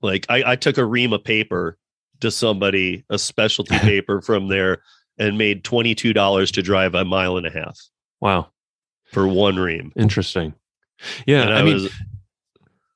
Like I, I took a ream of paper to somebody, a specialty paper from there, and made twenty two dollars to drive a mile and a half Wow. for one ream. Interesting. Yeah, And I, mean was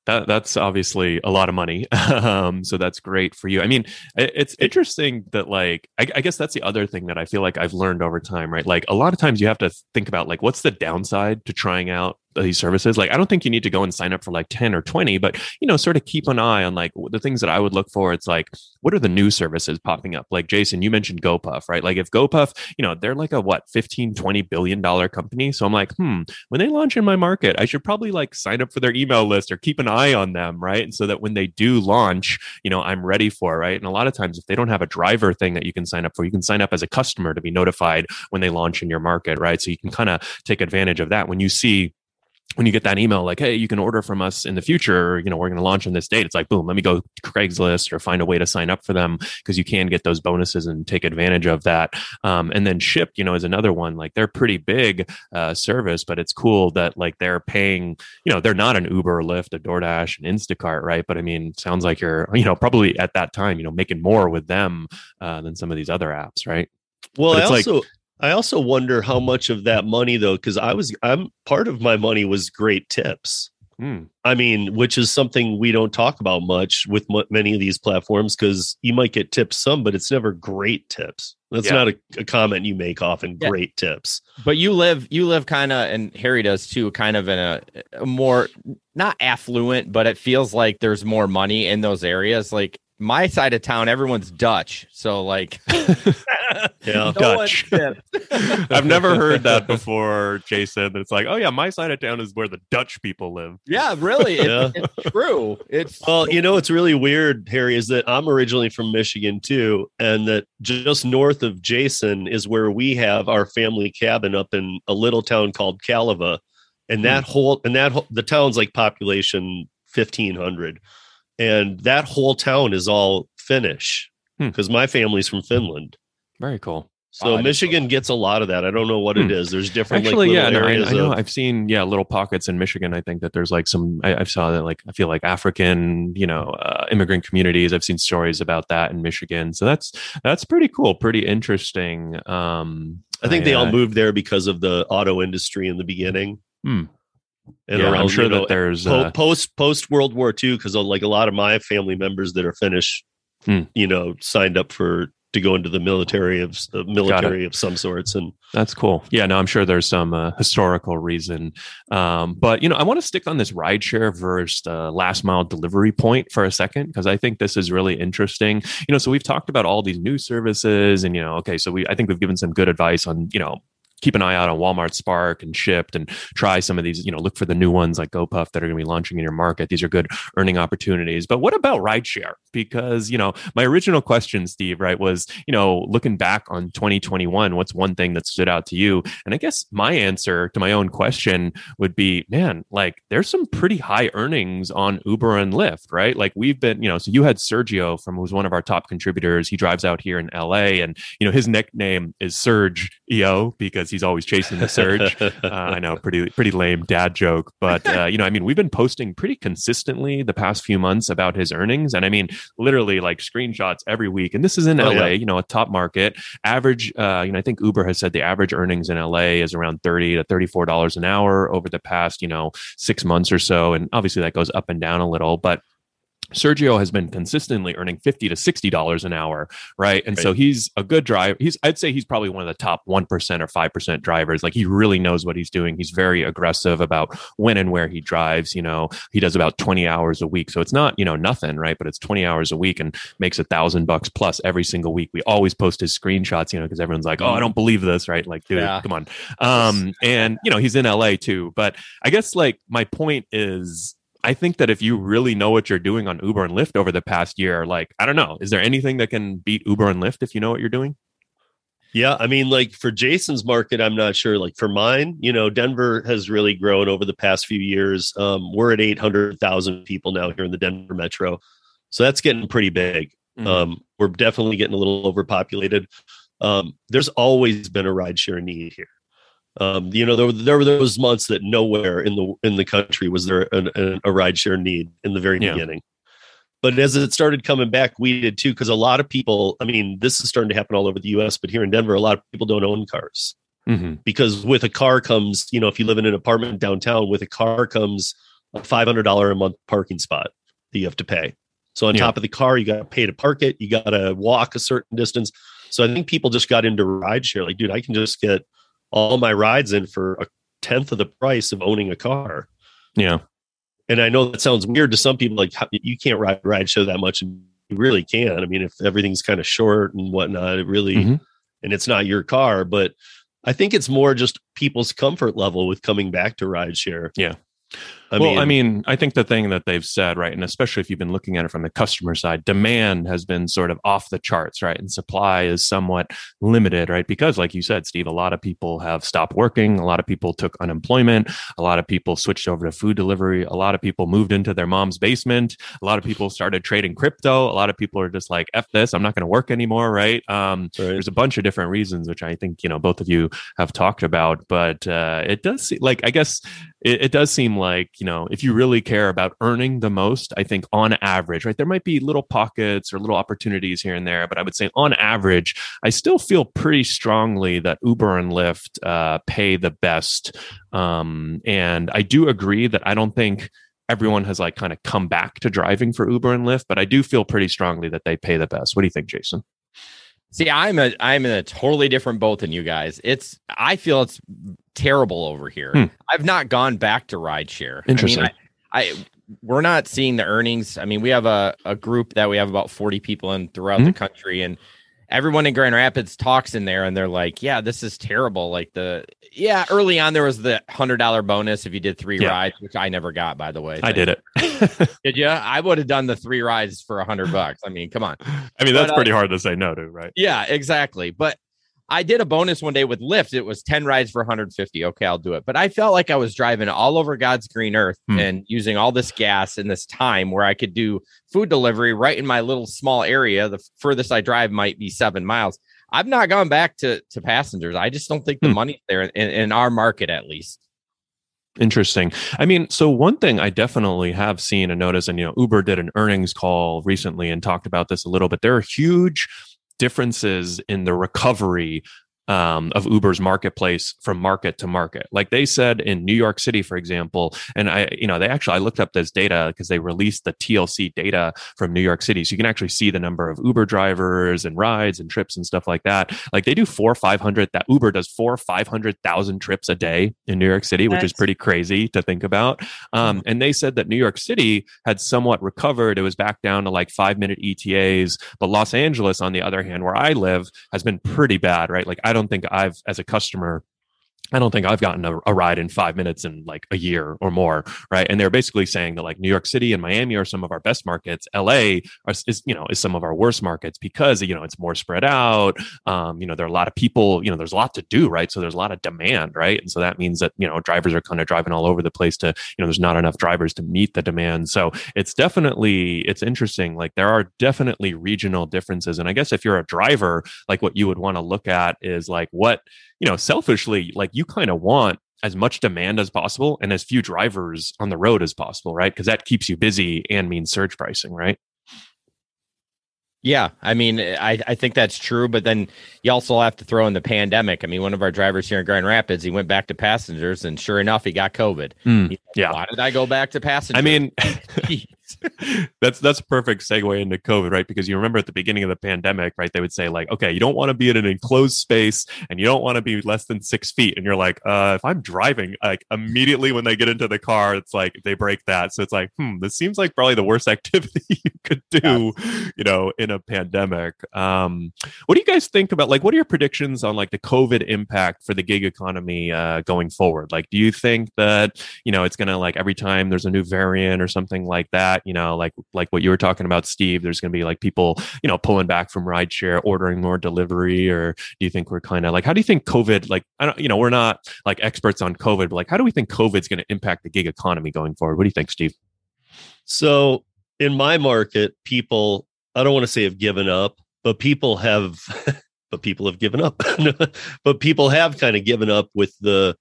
that that's obviously a lot of money. um, so that's great for you. I mean, it, it's interesting that like I, I guess that's the other thing that I feel like I've learned over time, right? Like a lot of times you have to think about like what's the downside to trying out these services. Like I don't think you need to go and sign up for like 10 or 20, but you know, sort of keep an eye on like the things that I would look for. It's like, what are the new services popping up? Like Jason, you mentioned GoPuff, right? Like if GoPuff, you know, they're like a what 15, 20 billion dollar company. So I'm like, hmm, when they launch in my market, I should probably like sign up for their email list or keep an eye on them, right? And so that when they do launch, you know, I'm ready for, right? And a lot of times if they don't have a driver thing that you can sign up for, you can sign up as a customer to be notified when they launch in your market, right? So you can kind of take advantage of that when you see when you get that email like hey you can order from us in the future you know we're going to launch on this date it's like boom let me go to craigslist or find a way to sign up for them because you can get those bonuses and take advantage of that. Um, and then Shipt you know is another one like they're pretty big uh, service but it's cool that like they're paying you know they're not an uber or lyft a doordash an instacart right? But i mean sounds like you're you know probably at that time you know making more with them uh, than some of these other apps right? Well, But I it's like- also I also wonder how much of that money though, because I was I'm part of my money was great tips. Hmm. I mean, which is something we don't talk about much with m- many of these platforms because you might get tips some, but it's never great tips. That's Yeah. not a, a comment you make often. Yeah. Great tips. But you live you live kind of and Harry does too, kind of in a, a more not affluent, but it feels like there's more money in those areas. Like my side of town, everyone's Dutch, so like Yeah. no Dutch. I've never heard that before, Jason. It's like, oh yeah, my side of town is where the Dutch people live. yeah, really, it- Yeah. it's true. It's Well, you know what's really weird, Harry, is that I'm originally from Michigan too, and that just north of Jason is where we have our family cabin up in a little town called Kaleva, and hmm. that whole and that whole, the town's like population fifteen hundred, and that whole town is all Finnish Hmm. because my family's from Finland. Very cool. So Uh, Michigan gets a lot of that. I don't know what it Hmm. is. There's different Actually, like, yeah, little no, I, areas I know. of- I've seen yeah little pockets in Michigan. I think that there's like some. I, I saw that like I feel like African, you know, uh, immigrant communities. I've seen stories about that in Michigan. So that's that's pretty cool, pretty interesting. Um, I think they all uh, moved there because of the auto industry in the beginning. Hmm. And yeah, I'm sure know, that there's po- uh, post post World War II, because like a lot of my family members that are Finnish, Hmm. you know, signed up for to go into the military of the military of some sorts, and That's cool. Yeah, no, I'm sure there's some uh, historical reason. Um, but, you know, I want to stick on this rideshare versus uh, last mile delivery point for a second, because I think this is really interesting. You know, so we've talked about all these new services and, you know, okay, so we, I think we've given some good advice on, you know, keep an eye out on Walmart Spark and Shipt and try some of these, you know, look for the new ones like GoPuff that are going to be launching in your market. These are good earning opportunities. But what about rideshare? Because, you know, my original question, Steve, right, was, you know, looking back on 2021, what's one thing that stood out to you? And I guess my answer to my own question would be, man, like there's some pretty high earnings on Uber and Lyft, right? Like we've been, you know, so you had Sergio from who's one of our top contributors. He drives out here in LA and, you know, his nickname is Surge EO because he's always chasing the surge. Uh, I know, pretty pretty lame dad joke, but uh, you know, I mean, we've been posting pretty consistently the past few months about his earnings, and I mean, literally like screenshots every week. And this is in Oh, LA, yeah. you know, a top market. Average, uh, you know, I think Uber has said the average earnings in LA is around thirty to thirty four dollars an hour over the past, you know, six months or so, and obviously that goes up and down a little, but. Sergio has been consistently earning fifty to sixty dollars an hour, right? And so he's a good driver. He's I'd say he's probably one of the top one percent or five percent drivers. Like he really knows what he's doing. He's very aggressive about when and where he drives. You know, he does about twenty hours a week, so it's not you know nothing, right? But it's twenty hours a week and makes a thousand bucks plus every single week. We always post his screenshots, you know, because everyone's like, "Oh, I don't believe this," right? Like, dude, Yeah. come on. Um, and you know, he's in LA too. But I guess like my point is I think that if you really know what you're doing on Uber and Lyft over the past year, like, I don't know, is there anything that can beat Uber and Lyft if you know what you're doing? Yeah, I mean, like for Jason's market, I'm not sure. Like for mine, you know, Denver has really grown over the past few years. Um, we're at 800,000 people now here in the Denver metro, so that's getting pretty big. Mhm. Um, we're definitely getting a little overpopulated. Um, there's always been a rideshare need here. Um, you know, there, were- there were those months that nowhere in the in the country was there an, an, a rideshare need in the very Yeah. beginning. But as it started coming back, we did too, because a lot of people. I mean, this is starting to happen all over the U.S., but here in Denver, a lot of people don't own cars Mhm. because with a car comes, you know, if you live in an apartment downtown, with a car comes a five hundred dollar a month parking spot that you have to pay. So on Yeah. top of the car, you got to pay to park it. You got to walk a certain distance. So I think people just got into rideshare. Like, dude, I can just get all my rides in for a tenth of the price of owning a car. Yeah. And I know that sounds weird to some people. Like, you can't ride rideshare that much, and you really can. I mean, if everything's kind of short and whatnot, it really Mhm. and it's not your car. But I think it's more just people's comfort level with coming back to rideshare. Yeah. I well, mean, I mean, I think the thing that they've said, right, and especially if you've been looking at it from the customer side, demand has been sort of off the charts, right, and supply is somewhat limited, right, because like you said, Steve, a lot of people have stopped working, a lot of people took unemployment, a lot of people switched over to food delivery, a lot of people moved into their mom's basement, a lot of people started trading crypto, a lot of people are just like, "F this, I'm not going to work anymore," right? Um, right. there's a bunch of different reasons which i think you know both of you have talked about but uh, it does seem like i guess it, it does seem like you know if you really care about earning the most i think on average right there might be little pockets or little opportunities here and there but i would say on average i still feel pretty strongly that uber and lyft uh, pay the best. Um, and i do agree that i don't think everyone has like kind of come back to driving for uber and lyft but i do feel pretty strongly that they pay the best. What do you think jason See, I'm a I'm in a totally different boat than you guys. It's I feel it's terrible over here. Hmm. I've not gone back to rideshare. Interesting. I, mean, I, I we're not seeing the earnings. I mean, we have a, a group that we have about 40 people in throughout the country and everyone in Grand Rapids talks in there and they're like, yeah, this is terrible. Like the yeah, early on there was the hundred dollar bonus if you did three Yeah. rides, which I never got by the way. i did it Did you? I would have done the three rides for a hundred bucks. I mean, come on. I mean, that's But, uh, pretty hard to say no to, right? Yeah, exactly. But I did a bonus one day with Lyft. It was 10 rides for 150. Okay, I'll do it. But I felt like I was driving all over God's green earth Hmm. and using all this gas in this time where I could do food delivery right in my little small area. The furthest I drive might be seven miles. I've not gone back to to passengers. I just don't think the Hmm. money's there in, in our market, at least. Interesting. I mean, so one thing I definitely have seen and noticed, and you know, Uber did an earnings call recently and talked about this a little bit. They're huge differences in the recovery um, of Uber's marketplace from market to market. Like they said in New York City, for example, and I, you know, they actually I looked up this data because they released the TLC data from New York City, so you can actually see the number of Uber drivers and rides and trips and stuff like that. Like they do four five hundred that Uber does four five hundred thousand trips a day in New York City, which is pretty crazy to think about. Um, and they said that New York City had somewhat recovered. It was back down to like five minute ETAs, but Los Angeles, on the other hand, where I live, has been pretty bad. Right, like I don't think I've, as a customer. I don't think I've gotten a, a ride in five minutes in like a year or more, right? And they're basically saying that like New York City and Miami are some of our best markets. LA are, is you know is some of our worst markets because you know it's more spread out. Um, you know there are a lot of people. You know there's a lot to do, right? So there's a lot of demand, right? And so that means that you know drivers are kind of driving all over the place to you know there's not enough drivers to meet the demand. So it's definitely it's interesting. Like there are definitely regional differences, and I guess if you're a driver, like what you would want to look at is like what you know selfishly like you kind of want as much demand as possible and as few drivers on the road as possible right because that keeps you busy and means surge pricing right Yeah, I mean, I, I think that's true, but then you also have to throw in the pandemic. I mean, one of our drivers here in Grand Rapids, he went back to passengers, and sure enough, he got COVID. Mm, he- yeah Why did I go back to passengers? i mean. that's that's a perfect segue into covid right? Because you remember at the beginning of the pandemic right they would say like okay you don't want to be in an enclosed space and you don't want to be less than six feet. And you're like uh if i'm driving like immediately when they get into the car it's like they break that. So it's like hmm this seems like probably the worst activity you could do you know in a pandemic. Um what do you guys think about like what are your predictions on like the covid impact for the gig economy uh going forward? Like do you think that you know it's gonna like every time there's a new variant or something like that you know like like what you were talking about steve there's gonna be like people you know pulling back from rideshare ordering more delivery or do you think we're kind of like how do you think covid like i don't you know we're not like experts on covid but like how do we think covid's going to impact the gig economy going forward what do you think steve So in my market, people, I don't want to say have given up, but people have, but people have given up. but people have kind of given up with the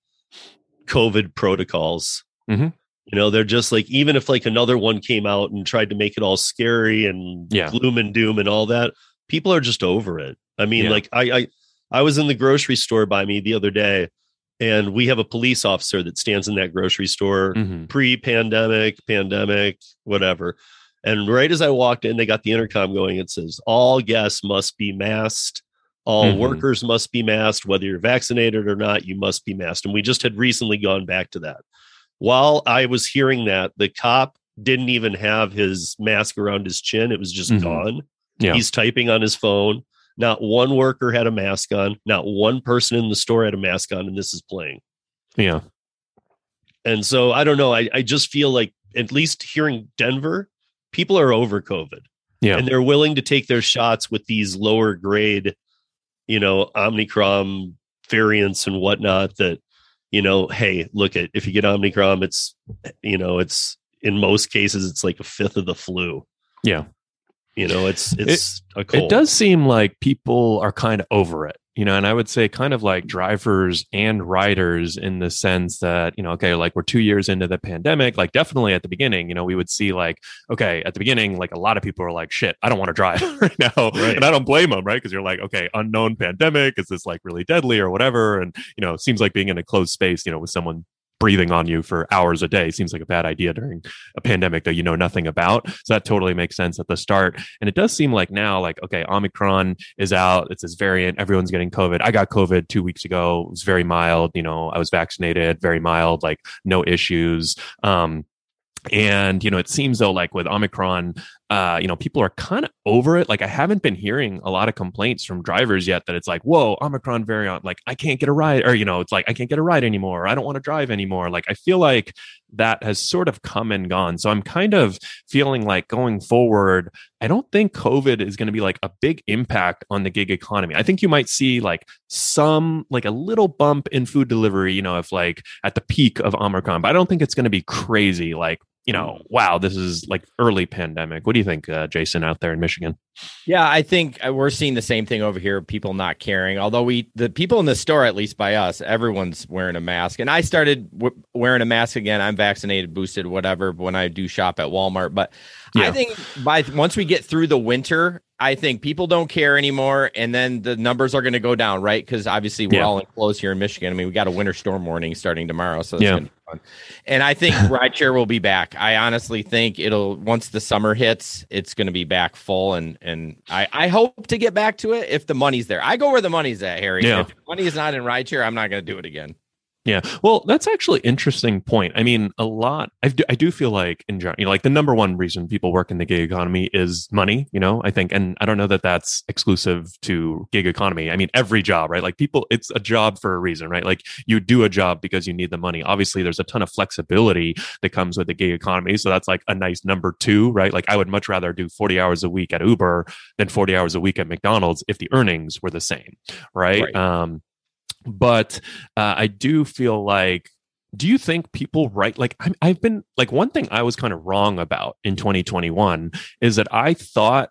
COVID protocols. Mhm. You know, they're just like, even if like another one came out and tried to make it all scary and Yeah. gloom and doom and all that, people are just over it. I mean, Yeah. like I, I, I was in the grocery store by me the other day, and we have a police officer that stands in that grocery store Mhm. pre-pandemic, pandemic, whatever. And right as I walked in, they got the intercom going. It says all guests must be masked. All Mhm. workers must be masked, whether you're vaccinated or not, you must be masked. And we just had recently gone back to that. While I was hearing that, the cop didn't even have his mask around his chin. It was just Mhm. gone. Yeah. He's typing on his phone. Not one worker had a mask on. Not one person in the store had a mask on, and this is playing. yeah And so I don't know. I, I just feel like at least here in Denver, people are over COVID. Yeah. And they're willing to take their shots with these lower grade, you know, Omicron variants and whatnot that, you know, hey, look at if you get Omicron, it's you know, it's in most cases it's like a fifth of the flu. yeah You know, it's it's a cold. It does seem like people are kind of over it, you know, and I would say kind of like drivers and riders in the sense that, you know, okay, like we're two years into the pandemic, like definitely at the beginning, you know, we would see like, okay, at the beginning, like a lot of people are like, shit, I don't want to drive right now. Right. And I don't blame them, right? Because you're like, okay, unknown pandemic, is this like really deadly or whatever? And, you know, it seems like being in a closed space, you know, with someone breathing on you for hours a day seems like a bad idea during a pandemic that you know nothing about. So that totally makes sense at the start. And it does seem like now, like, okay, Omicron is out. It's this variant. Everyone's getting COVID. I got COVID two weeks ago. It was very mild. You know, I was vaccinated, very mild, like no issues. Um, and you know it seems though like with omicron uh you know people are kind of over it. Like i haven't been hearing a lot of complaints from drivers yet that it's like whoa omicron variant like i can't get a ride or you know it's like i can't get a ride anymore or i don't want to drive anymore. Like i feel like that has sort of come and gone. So i'm kind of feeling like going forward i don't think covid is going to be like a big impact on the gig economy. I think you might see like some like a little bump in food delivery you know if like at the peak of omicron but i don't think it's going to be crazy like you know, wow, this is like early pandemic. What do you think, uh, Jason, out there in Michigan? Yeah, I think uh, we're seeing the same thing over here. People not caring. Although we, the people in the store, at least by us, everyone's wearing a mask. And I started w- wearing a mask again. I'm vaccinated, boosted, whatever. When I do shop at Walmart, but Yeah. I think by once we get through the winter, I think people don't care anymore, and then the numbers are going to go down, right? Because obviously we're Yeah. all enclosed here in Michigan. I mean, we got a winter storm warning starting tomorrow, so it's Yeah. going to be fun. And I think rideshare will be back. I honestly think it'll once the summer hits, it's going to be back full, and and I I hope to get back to it if the money's there. I go where the money's at, Harry. Yeah. If the money is not in rideshare, I'm not going to do it again. Yeah. Well, that's actually interesting point. I mean, a lot. I do, I do feel like in general, you know, like the number one reason people work in the gig economy is money. You know, I think, and I don't know that that's exclusive to gig economy. I mean, every job, right? Like people, it's a job for a reason, right? Like you do a job because you need the money. Obviously, there's a ton of flexibility that comes with the gig economy, so that's like a nice number two, right? Like I would much rather do 40 hours a week at Uber than 40 hours a week at McDonald's if the earnings were the same, right? Right. Um, but uh, I do feel like do you think people write like I'm, I've been like one thing I was kind of wrong about in 2021 is that I thought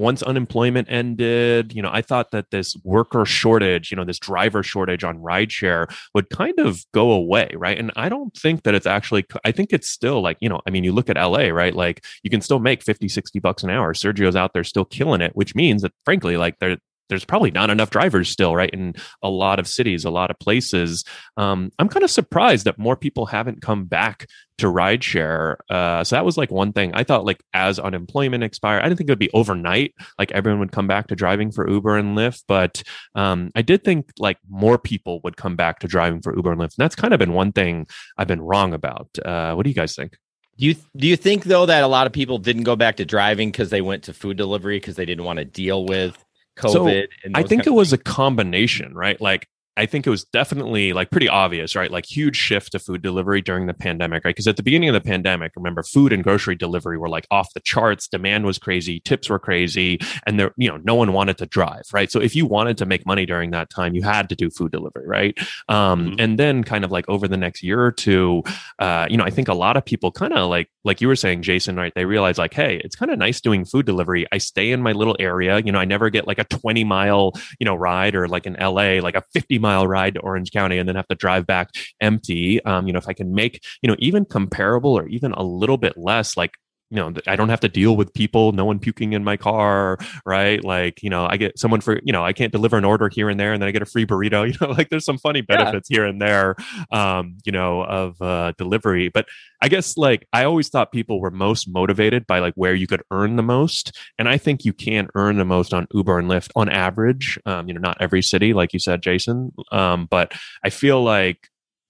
once unemployment ended, you know, I thought that this worker shortage, you know, this driver shortage on rideshare would kind of go away, right? And I don't think that it's actually, I think it's still like, you know, I mean, you look at LA, right? Like you can still make 50, 60 bucks an hour. Sergio's out there still killing it, which means that frankly, like there, there's probably not enough drivers still, right? In a lot of cities, a lot of places. Um, I'm kind of surprised that more people haven't come back to rideshare. Uh, so that was like one thing I thought, like as unemployment expired, I didn't think it would be overnight. Like everyone would come back to driving for Uber and Lyft, but um, I did think like more people would come back to driving for Uber and Lyft. And that's kind of been one thing I've been wrong about. Uh, what do you guys think? Do you do you think though that a lot of people didn't go back to driving because they went to food delivery because they didn't want to deal with COVID? So, and I think it was a combination, right? Like I think it was definitely like pretty obvious, right? Like huge shift to food delivery during the pandemic, right? Because at the beginning of the pandemic, remember, food and grocery delivery were like off the charts. Demand was crazy, tips were crazy, and there, you know, no one wanted to drive, right? So if you wanted to make money during that time, you had to do food delivery, right? Um, Mhm. And then kind of like over the next year or two, uh, you know, I think a lot of people kind of like, like you were saying, Jason, right? They realize like, hey, it's kind of nice doing food delivery. I stay in my little area. You know, I never get like a 20 mile, you know, ride or like in LA, like a 50 mile ride to Orange County and then have to drive back empty. Um, you know, if I can make, you know, even comparable or even a little bit less, like, you know, I don't have to deal with people, no one puking in my car, right? Like, you know, I get someone for, you know, I can't deliver an order here and there and then I get a free burrito, you know, like there's some funny Yeah. benefits here and there, um, you know, of uh, delivery. But I guess like I always thought people were most motivated by like where you could earn the most. And I think you can earn the most on Uber and Lyft on average. Um, you know, not every city, like you said, Jason. Um, but I feel like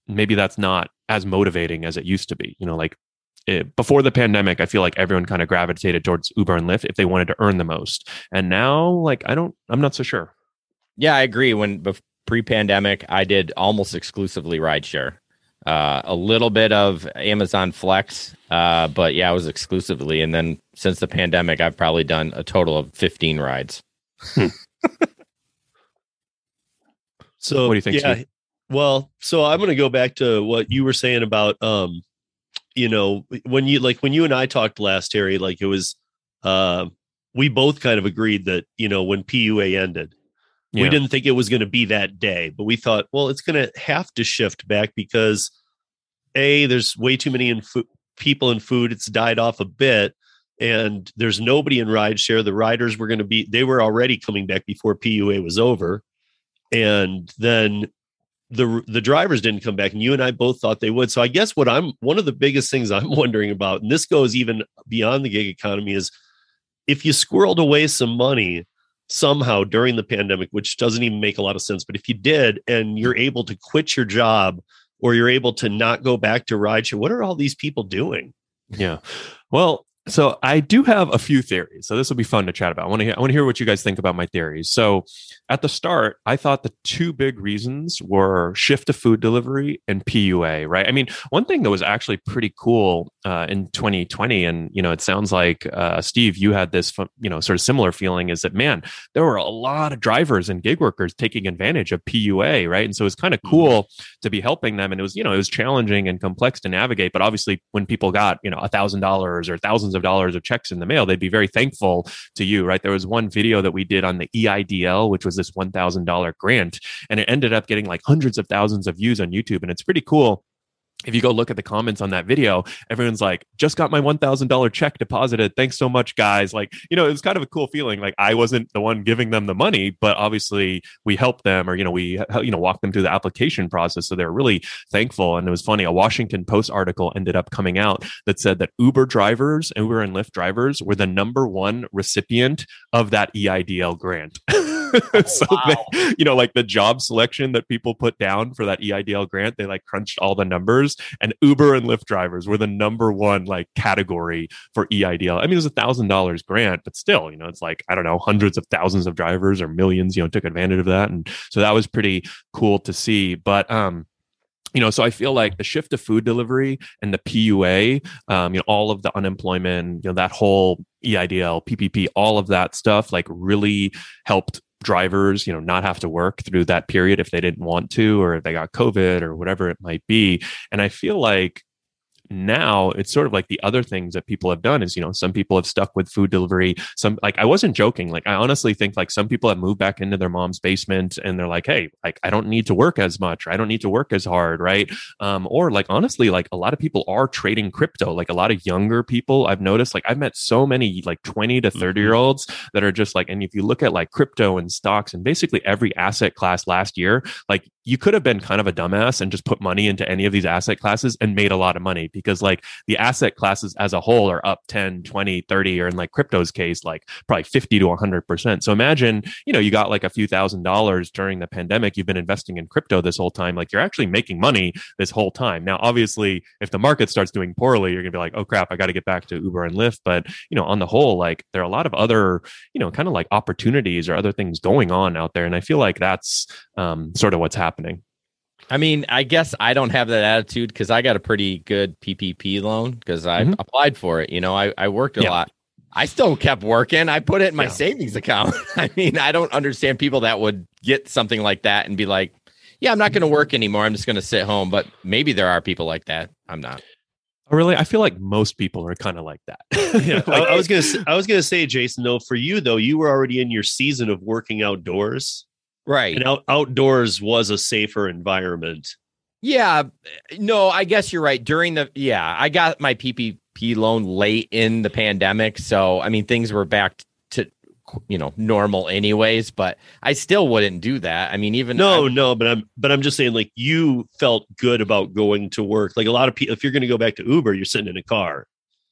maybe that's not as motivating as it used to be. You know, like it, before the pandemic, I feel like everyone kind of gravitated towards Uber and Lyft if they wanted to earn the most. And now, like, I don't, I'm not so sure. Yeah, I agree. When bef- pre-pandemic, I did almost exclusively rideshare. Uh, a little bit of Amazon Flex, uh, but yeah, it was exclusively. And then since the pandemic, I've probably done a total of 15 rides. So What do you think, Yeah. Steve? Well, so I'm going to go back to what you were saying about, um, you know, when you like when you and I talked last, Harry, like it was, uh, we both kind of agreed that you know when PUA ended, Yeah. we didn't think it was going to be that day, but we thought, well, it's going to have to shift back because a there's way too many in fo- people in food. It's died off a bit. And there's nobody in rideshare. The riders were going to be, they were already coming back before PUA was over. And then the the drivers didn't come back and you and I both thought they would. So I guess what I'm one of the biggest things I'm wondering about and this goes even beyond the gig economy is if you squirreled away some money somehow during the pandemic which doesn't even make a lot of sense but if you did and you're able to quit your job or you're able to not go back to rideshare what are all these people doing? Yeah. Well, So I do have a few theories. So this will be fun to chat about. I want to hear, I want to hear what you guys think about my theories. So at the start, I thought the two big reasons were shift to food delivery and PUA. Right. I mean, one thing that was actually pretty cool uh, in 2020, and you know, it sounds like uh, Steve, you had this you know sort of similar feeling, is that man, there were a lot of drivers and gig workers taking advantage of PUA. Right. And so it was kind of Mm-hmm. cool to be helping them, and it was you know it was challenging and complex to navigate. But obviously, when people got you know a thousand dollars or thousands of dollars of checks in the mail, they'd be very thankful to you, right? There was one video that we did on the EIDL, which was this one thousand dollar grant, and it ended up getting like hundreds of thousands of views on YouTube, and it's pretty cool. If you go look at the comments on that video, everyone's like, just got my $1,000 check deposited. Thanks so much, guys. Like, you know, it was kind of a cool feeling. Like, I wasn't the one giving them the money, but obviously we helped them or, you know, we, you know, walked them through the application process. So they're really thankful. And it was funny. A Washington Post article ended up coming out that said that Uber drivers, Uber and Lyft drivers were the number one recipient of that EIDL grant. so wow. they, you know, like the job selection that people put down for that EIDL grant, they like crunched all the numbers and Uber and Lyft drivers were the number one like category for EIDL. I mean, it was a thousand dollars grant, but still, you know, it's like, I don't know, hundreds of thousands of drivers or millions, you know, took advantage of that. And so that was pretty cool to see. But, um, you know, so I feel like the shift to food delivery and the PUA, um, you know, all of the unemployment, you know, that whole EIDL, PPP, all of that stuff, like really helped drivers, you know, not have to work through that period if they didn't want to, or if they got COVID or whatever it might be. And I feel like now it's sort of like the other things that people have done is you know some people have stuck with food delivery. Some like i wasn't joking. Like i honestly think like some people have moved back into their mom's basement and they're like hey like i don't need to work as much. Or i don't need to work as hard right? Um or like honestly like a lot of people are trading crypto. Like a lot of younger people i've noticed like i've met so many like 20 to 30 year olds that are just like and if you look at like crypto and stocks and basically every asset class last year like you could have been kind of a dumbass and just put money into any of these asset classes and made a lot of money because like the asset classes as a whole are up 10 20 30 or in like crypto's case like probably 50 to 100% so imagine you know you got like a few thousand dollars during the pandemic you've been investing in crypto this whole time like you're actually making money this whole time. Now obviously if the market starts doing poorly you're gonna be like oh crap i got to get back to uber and lyft. But you know on the whole like there are a lot of other you know kind of like opportunities or other things going on out there. And i feel like that's um, sort of what's happening I mean, I guess I don't have that attitude because I got a pretty good PPP loan because I Mhm. applied for it. You know, I, I worked a Yeah. lot. I still kept working. I put it in my Yeah. savings account. I mean, I don't understand people that would get something like that and be like, yeah, I'm not going to work anymore. I'm just going to sit home. But maybe there are people like that. I'm not. Oh, really i feel like most people are kind of like that Yeah, I, Like- I was gonna. s- I was gonna say, Jason. Though for you, though, you were already in your season of working outdoors, Right. and out, outdoors was a safer environment. Yeah, no, I guess you're right. During the yeah, I got my PPP loan late in the pandemic, so I mean things were back to you know normal anyways. But I still wouldn't do that. I mean, even No, I- no, but I'm but I'm just saying, like you felt good about going to work. Like a lot of people, if you're going to go back to Uber, you're sitting in a car.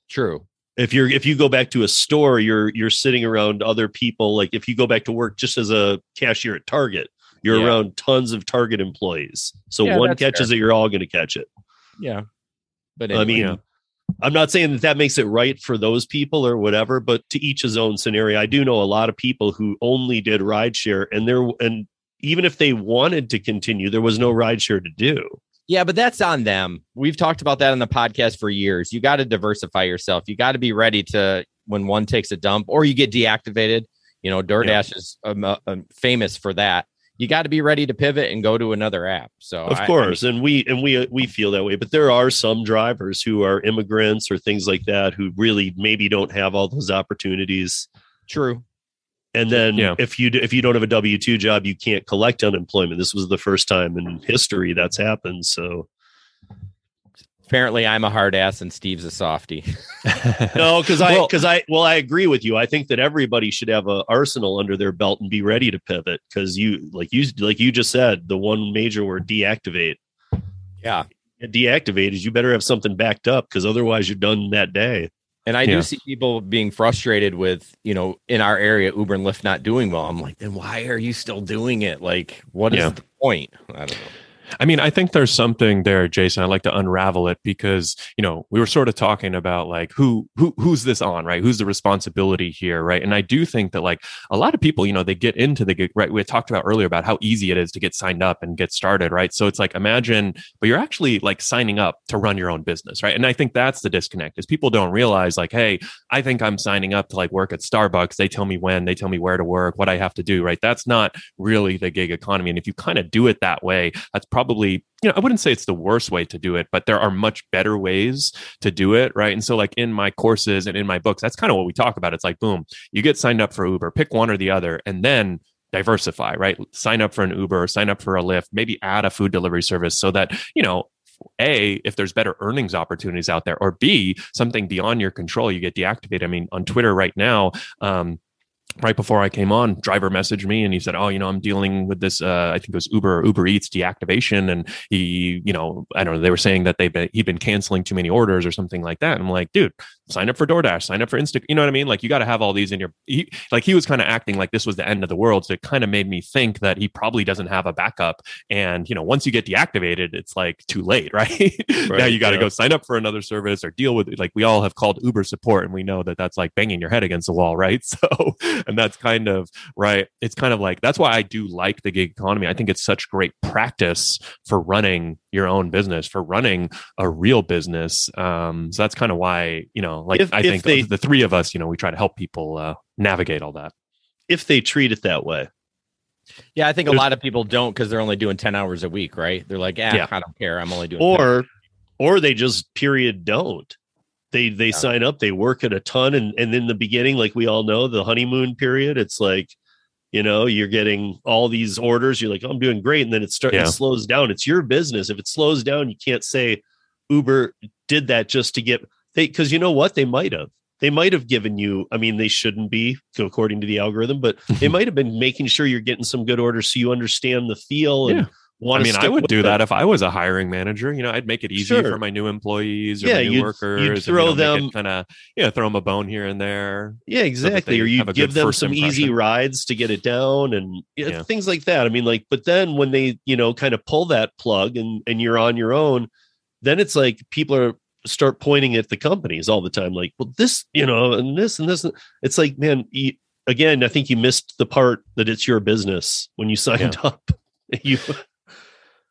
true. If you're if you go back to a store, you're you're sitting around other people. Like if you go back to work just as a cashier at Target, you're Yeah. around tons of Target employees. So Yeah, one catches fair. it, you're all going to catch it. Yeah, but I mean, Yeah. I'm not saying that that makes it right for those people or whatever, but to each his own scenario. I do know a lot of people who only did rideshare, and there and even if they wanted to continue, there was no rideshare to do. Yeah, but that's on them. We've talked about that on the podcast for years. You got to diversify yourself. You got to be ready to when one takes a dump or you get deactivated. You know, DoorDash is um, uh, um, famous for that. You got to be ready to pivot and go to another app. So Of I- I course, mean, and we and we we feel that way, but there are some drivers who are immigrants or things like that who really maybe don't have all those opportunities. true. And then Yeah. if you d- if you don't have a W two job, you can't collect unemployment. This was the first time in history that's happened. So Apparently, I'm a hard ass and Steve's a softy. no, because I Well- because I well I agree with you. I think that everybody should have a arsenal under their belt and be ready to pivot because you like you like you just said the one major word deactivate. Yeah. Deactivate is you better have something backed up because otherwise you're done that day. And I Yeah. do see people being frustrated with, you know, in our area, Uber and Lyft not doing well. I'm like, then why are you still doing it? Like, what is Yeah. the point? I don't know. I mean, I think there's something there, Jason. I'd like to unravel it because, you know, we were sort of talking about like who who who's this on, right? Who's the responsibility here, right? And I do think that like a lot of people, you know, they get into the gig, right? We talked about earlier about how easy it is to get signed up and get started, right? So it's like imagine, but you're actually like signing up to run your own business, right? And I think that's the disconnect is people don't realize like, hey, I think I'm signing up to like work at Starbucks. They tell me when, they tell me where to work, what I have to do, right? That's not really the gig economy. And if you kind of do it that way, that's probably you know i wouldn't say it's the worst way to do it but there are much better ways to do it right? And so like in my courses and in my books that's kind of what we talk about. It's like boom you get signed up for uber pick one or the other and then diversify right? Sign up for an uber sign up for a lyft maybe add a food delivery service so that you know a if there's better earnings opportunities out there or b something beyond your control you get deactivated. I mean on twitter right now um right before I came on, driver messaged me and he said, "Oh, you know, I'm dealing with this. Uh, I think it was Uber or Uber Eats deactivation, and he, you know, I don't know. They were saying that they've been he'd been canceling too many orders or something like that. And I'm like, dude, sign up for DoorDash, sign up for Insta. You know what I mean? Like, you got to have all these in your. He, like, he was kind of acting like this was the end of the world, so it kind of made me think that he probably doesn't have a backup. And you know, once you get deactivated, it's like too late, right? right now you got to yeah. go sign up for another service or deal with. Like, we all have called Uber support, and we know that that's like banging your head against the wall, right? So, and that's kind of right. It's kind of like that's why I do like the gig economy. I think it's such great practice for running your own business, for running a real business. Um, so that's kind of why you know, like if, I if think they, the three of us, you know, we try to help people uh, navigate all that. If they treat it that way. Yeah, I think There's, a lot of people don't because they're only doing 10 hours a week, right? They're like, eh, yeah, I don't care. I'm only doing or or they just period don't they they yeah. sign up they work at a ton and and in the beginning like we all know the honeymoon period it's like you know you're getting all these orders you're like oh, i'm doing great and then it starts yeah. it slows down it's your business if it slows down you can't say uber did that just to get they because you know what they might have they might have given you i mean they shouldn't be according to the algorithm but they might have been making sure you're getting some good orders so you understand the feel and yeah. I mean, I would do that if I was a hiring manager. You know, I'd make it easy sure. for my new employees or yeah, new you'd, workers. You'd throw and, you know, them kind of, yeah, you know, throw them a bone here and there. Yeah, exactly. Or you give them some impression. easy rides to get it down and yeah. things like that. I mean, like, but then when they, you know, kind of pull that plug and and you're on your own, then it's like people are start pointing at the companies all the time, like, well, this, you know, and this and this. It's like, man, you, again, I think you missed the part that it's your business when you signed yeah. up. you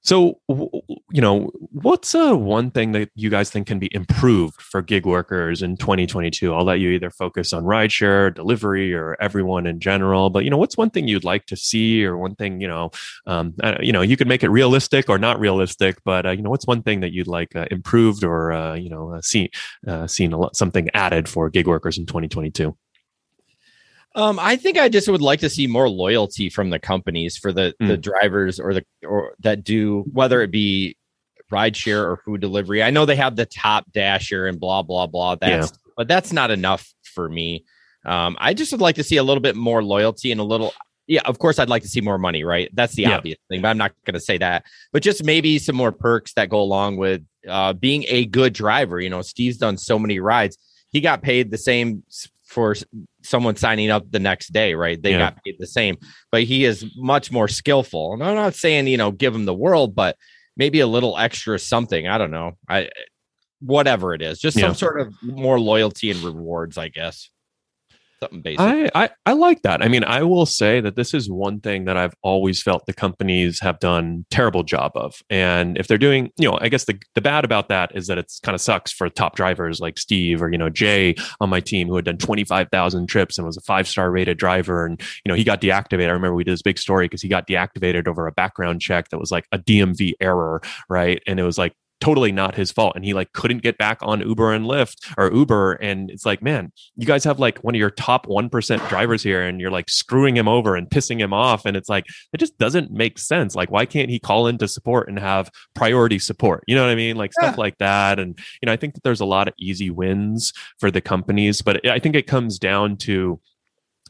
so, you know, what's uh, one thing that you guys think can be improved for gig workers in 2022? I'll let you either focus on rideshare, delivery, or everyone in general. But you know, what's one thing you'd like to see, or one thing you know, um, you know, you could make it realistic or not realistic. But uh, you know, what's one thing that you'd like uh, improved or uh, you know, uh, seen uh, seen lot, something added for gig workers in 2022? Um, I think I just would like to see more loyalty from the companies for the mm. the drivers or the or that do whether it be rideshare or food delivery. I know they have the top dasher and blah blah blah. That's yeah. but that's not enough for me. Um, I just would like to see a little bit more loyalty and a little. Yeah, of course, I'd like to see more money, right? That's the yeah. obvious thing, but I'm not going to say that. But just maybe some more perks that go along with uh, being a good driver. You know, Steve's done so many rides. He got paid the same for someone signing up the next day, right? They yeah. got paid the same, but he is much more skillful. And I'm not saying, you know, give him the world, but maybe a little extra something. I don't know. I whatever it is, just yeah. some sort of more loyalty and rewards, I guess something basic. I, I, I like that. I mean, I will say that this is one thing that I've always felt the companies have done terrible job of. And if they're doing, you know, I guess the the bad about that is that it's kind of sucks for top drivers like Steve or you know Jay on my team who had done twenty five thousand trips and was a five star rated driver, and you know he got deactivated. I remember we did this big story because he got deactivated over a background check that was like a DMV error, right? And it was like totally not his fault and he like couldn't get back on uber and lyft or uber and it's like man you guys have like one of your top 1% drivers here and you're like screwing him over and pissing him off and it's like it just doesn't make sense. Like why can't he call into support and have priority support? You know what i mean? Like yeah. stuff like that and you know i think that there's a lot of easy wins for the companies but i think it comes down to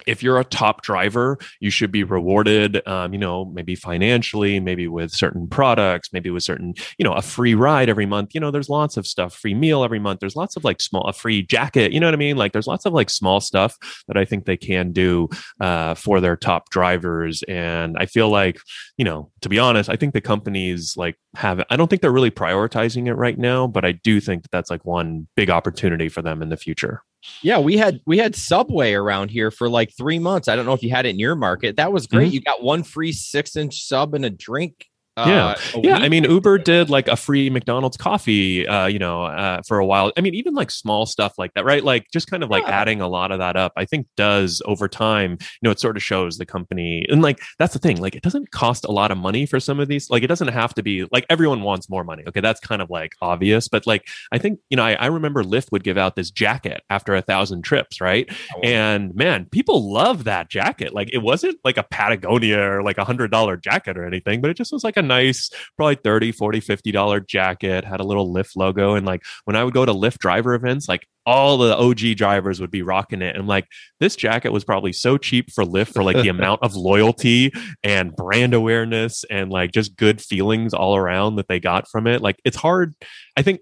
if you're a top driver, you should be rewarded, um, you know, maybe financially, maybe with certain products, maybe with certain, you know, a free ride every month. You know, there's lots of stuff, free meal every month. There's lots of like small, a free jacket. You know what I mean? Like there's lots of like small stuff that I think they can do uh, for their top drivers. And I feel like, you know, to be honest, I think the companies like have, I don't think they're really prioritizing it right now, but I do think that that's like one big opportunity for them in the future. Yeah, we had we had Subway around here for like three months. I don't know if you had it in your market. That was great. Mhm. You got one free six inch sub and a drink. Yeah. uh, Yeah. I mean, Uber did like a free McDonald's coffee, uh, you know, uh, for a while. I mean, even like small stuff like that, right? Like just kind of like Yeah. adding a lot of that up. I think does over time. You know, it sort of shows the company, and like that's the thing. Like, it doesn't cost a lot of money for some of these. Like, it doesn't have to be like everyone wants more money. Okay, that's kind of like obvious, but like I think you know, I, I remember Lyft would give out this jacket after a thousand trips, right? Oh, And man, people love that jacket. Like it wasn't like a Patagonia or like a hundred dollar jacket or anything, but it just was like a nice, probably 30, 40, 50 dollar jacket, had a little Lyft logo. And like when I would go to Lyft driver events, like all the OG drivers would be rocking it. And like this jacket was probably so cheap for Lyft for like the amount of loyalty and brand awareness and like just good feelings all around that they got from it. Like it's hard. I think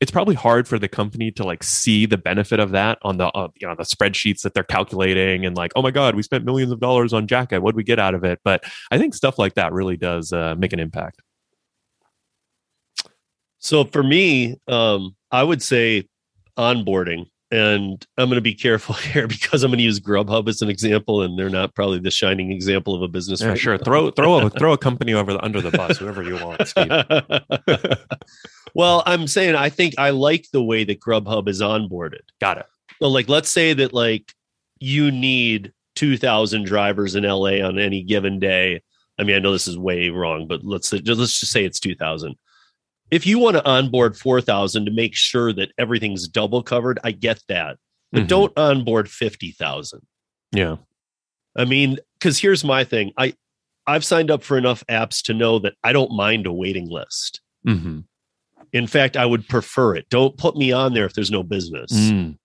it's probably hard for the company to like see the benefit of that on the uh, you know the spreadsheets that they're calculating and like oh my god we spent millions of dollars on jacket what would we get out of it but i think stuff like that really does uh, make an impact So for me, um, I would say onboarding. And I'm going to be careful here because I'm going to use Grubhub as an example, and they're not probably the shining example of a business. yeah, right sure now. throw throw a throw a company over the under the bus whoever you want Steve. well, I'm saying I think I like the way that Grubhub is onboarded. got it So, like, let's say that like you need 2,000 drivers in LA on any given day. I mean, I know this is way wrong, but let's let's just say it's 2,000. If you want to onboard 4,000 to make sure that everything's double covered, I get that, but Mhm. don't onboard 50,000. yeah I mean, because here's my thing. I I've signed up for enough apps to know that I don't mind a waiting list. mm-hmm. In fact, I would prefer it. Don't put me on there if there's no business. Mm.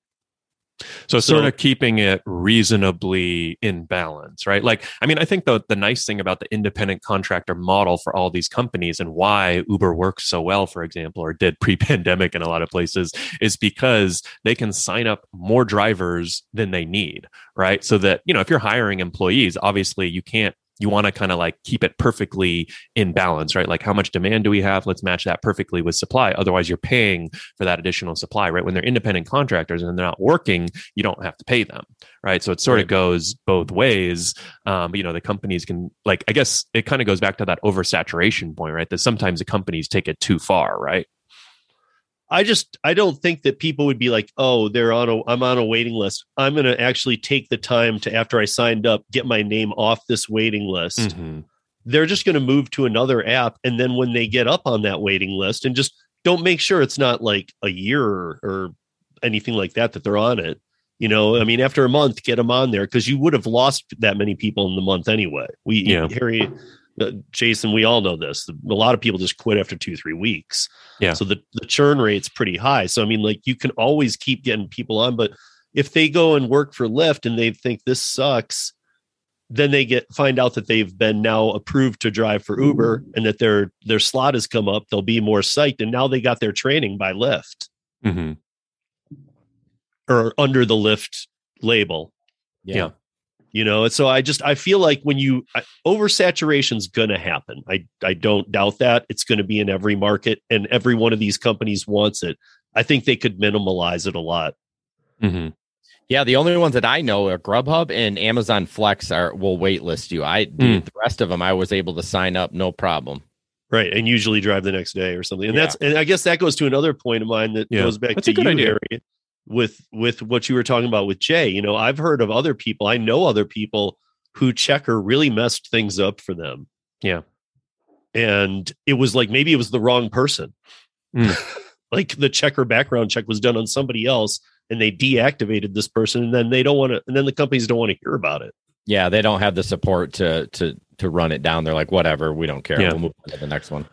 So, So- sort of keeping it reasonably in balance, right? Like, I mean, I think the the nice thing about the independent contractor model for all these companies and why Uber works so well, for example, or did pre-pandemic in a lot of places, is because they can sign up more drivers than they need, right? So that you know, if you're hiring employees, obviously you can't. You want to kind of like keep it perfectly in balance, right? Like, how much demand do we have? Let's match that perfectly with supply. Otherwise, you're paying for that additional supply, right? When they're independent contractors and they're not working, you don't have to pay them, right? So it sort of goes both ways. Um, but, you know, the companies can like, I guess it kind of goes back to that oversaturation point, right? That sometimes the companies take it too far, right? I just I don't think that people would be like, oh, they're on a I'm on a waiting list. I'm going to actually take the time to after I signed up get my name off this waiting list. Mhm. They're just going to move to another app, and then when they get up on that waiting list, and just don't make sure it's not like a year or, or anything like that that they're on it. You know, I mean, after a month, get them on there because you would have lost that many people in the month anyway. We, Yeah. Harry, uh, Jason, we all know this. A lot of people just quit after two, three weeks. Yeah. So the, the churn rate's pretty high. So, I mean, like you can always keep getting people on, but if they go and work for Lyft and they think this sucks, then they get find out that they've been now approved to drive for Uber and that their their slot has come up. They'll be more psyched, and now they got their training by Lyft Mhm. or under the Lyft label. Yeah. You know, and so I just I feel like when you I, oversaturation's going to happen. I I don't doubt that it's going to be in every market, and every one of these companies wants it. I think they could minimalize it a lot. Mhm. Yeah, the only ones that I know are Grubhub and Amazon Flex are will waitlist you. I dude, the rest of them I was able to sign up no problem. Right. And usually drive the next day or something. And Yeah. that's and I guess that goes to another point of mine that Yeah. goes back That's to a good you, idea. Harry, with with what you were talking about with Jay. You know, I've heard of other people, I know other people who Checkr really messed things up for them. Yeah. And it was like maybe it was the wrong person. Mm. like the Checkr background check was done on somebody else and they deactivated this person and then they don't want to and then the companies don't want to hear about it. Yeah, they don't have the support to to to run it down. They're like, whatever, we don't care. Yeah. We'll move on to the next one.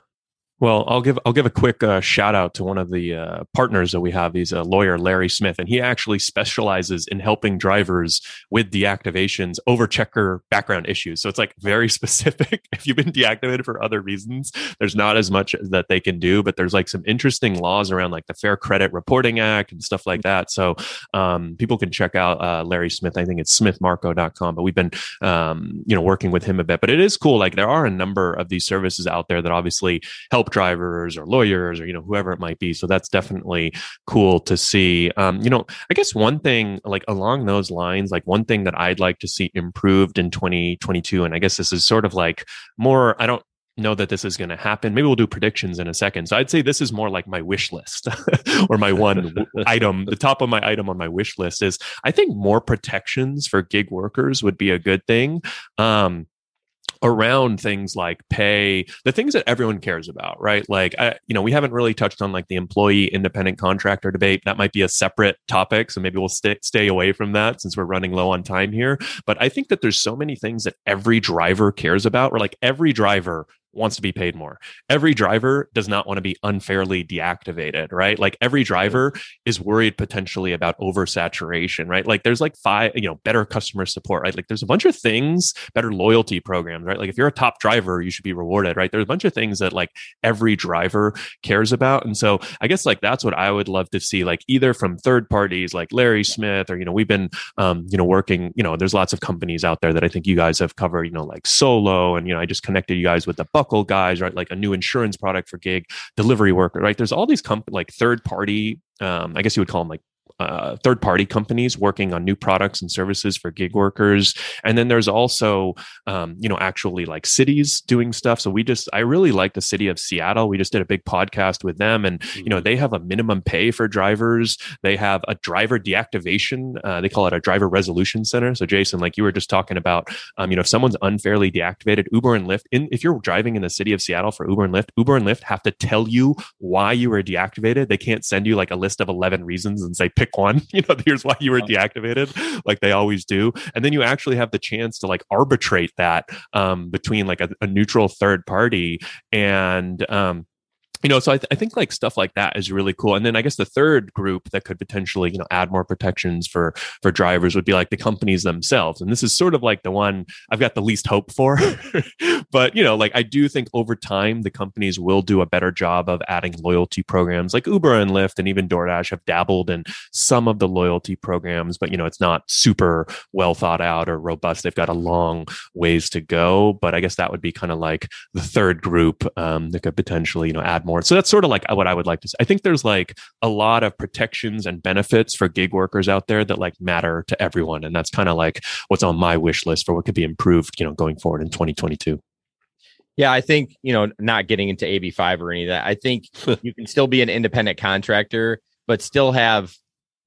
Well, I'll give I'll give a quick uh, shout out to one of the uh, partners that we have. He's a lawyer, Larry Smith, and he actually specializes in helping drivers with deactivations over Checkr background issues. So it's like very specific. if you've been deactivated for other reasons, there's not as much that they can do, but there's like some interesting laws around like the Fair Credit Reporting Act and stuff like that. So um, people can check out uh, Larry Smith. I think it's smithmarco.com, but we've been um, you know working with him a bit. But it is cool. Like there are a number of these services out there that obviously help drivers or lawyers or you know whoever it might be so that's definitely cool to see um, you know i guess one thing like along those lines like one thing that i'd like to see improved in 2022 and i guess this is sort of like more i don't know that this is going to happen. Maybe we'll do predictions in a second. So I'd say this is more like my wish list or my one item. The top of my item on my wish list is I think more protections for gig workers would be a good thing. Um, around things like pay, the things that everyone cares about, right? Like, I, you know, we haven't really touched on like the employee independent contractor debate. That might be a separate topic. So maybe we'll stay, stay away from that since we're running low on time here. But I think that there's so many things that every driver cares about, or like every driver wants to be paid more. Every driver does not want to be unfairly deactivated, right? Like every driver is worried potentially about oversaturation, right? Like there's like five, you know, better customer support, right? Like there's a bunch of things, better loyalty programs, right? Like if you're a top driver, you should be rewarded, right? There's a bunch of things that like every driver cares about. And so I guess like that's what I would love to see, like either from third parties like Larry Smith, or, you know, we've been, um, you know, working, you know, there's lots of companies out there that I think you guys have covered, you know, like Solo. And, you know, I just connected you guys with the buckle guys, right? Like a new insurance product for gig delivery worker, right? There's all these comp- like third party, um, I guess you would call them like uh, third party companies working on new products and services for gig workers. And then there's also um, you know actually like cities doing stuff. So we just i really like the city of seattle. We just did a big podcast with them. And you know mm-hmm. they have a minimum pay for drivers. They have a driver deactivation uh, they call it a driver resolution center. So jason like you were just talking about um, you know if someone's unfairly deactivated uber and lyft in, if you're driving in the city of seattle for uber and lyft uber and lyft have to tell you why you were deactivated. They can't send you like a list of 11 reasons and say pick one you know here's why you were deactivated like they always do. And then you actually have the chance to like arbitrate that um, between like a, a neutral third party and um, you know so I, th- I, think like stuff like that is really cool. And then i guess the third group that could potentially you know add more protections for for drivers would be like the companies themselves. And this is sort of like the one i've got the least hope for. But you know like i do think over time the companies will do a better job of adding loyalty programs. Like uber and lyft and even doordash have dabbled in some of the loyalty programs but you know it's not super well thought out or robust. They've got a long ways to go. But i guess that would be kind of like the third group um, that could potentially you know add more more. So that's sort of like uh, what I would like to say. I think there's like a lot of protections and benefits for gig workers out there that like matter to everyone. And that's kind of like what's on my wish list for what could be improved, you know, going forward in 2022. Yeah, I think, you know, not getting into AB5 or any of that, I think you can still be an independent contractor, but still have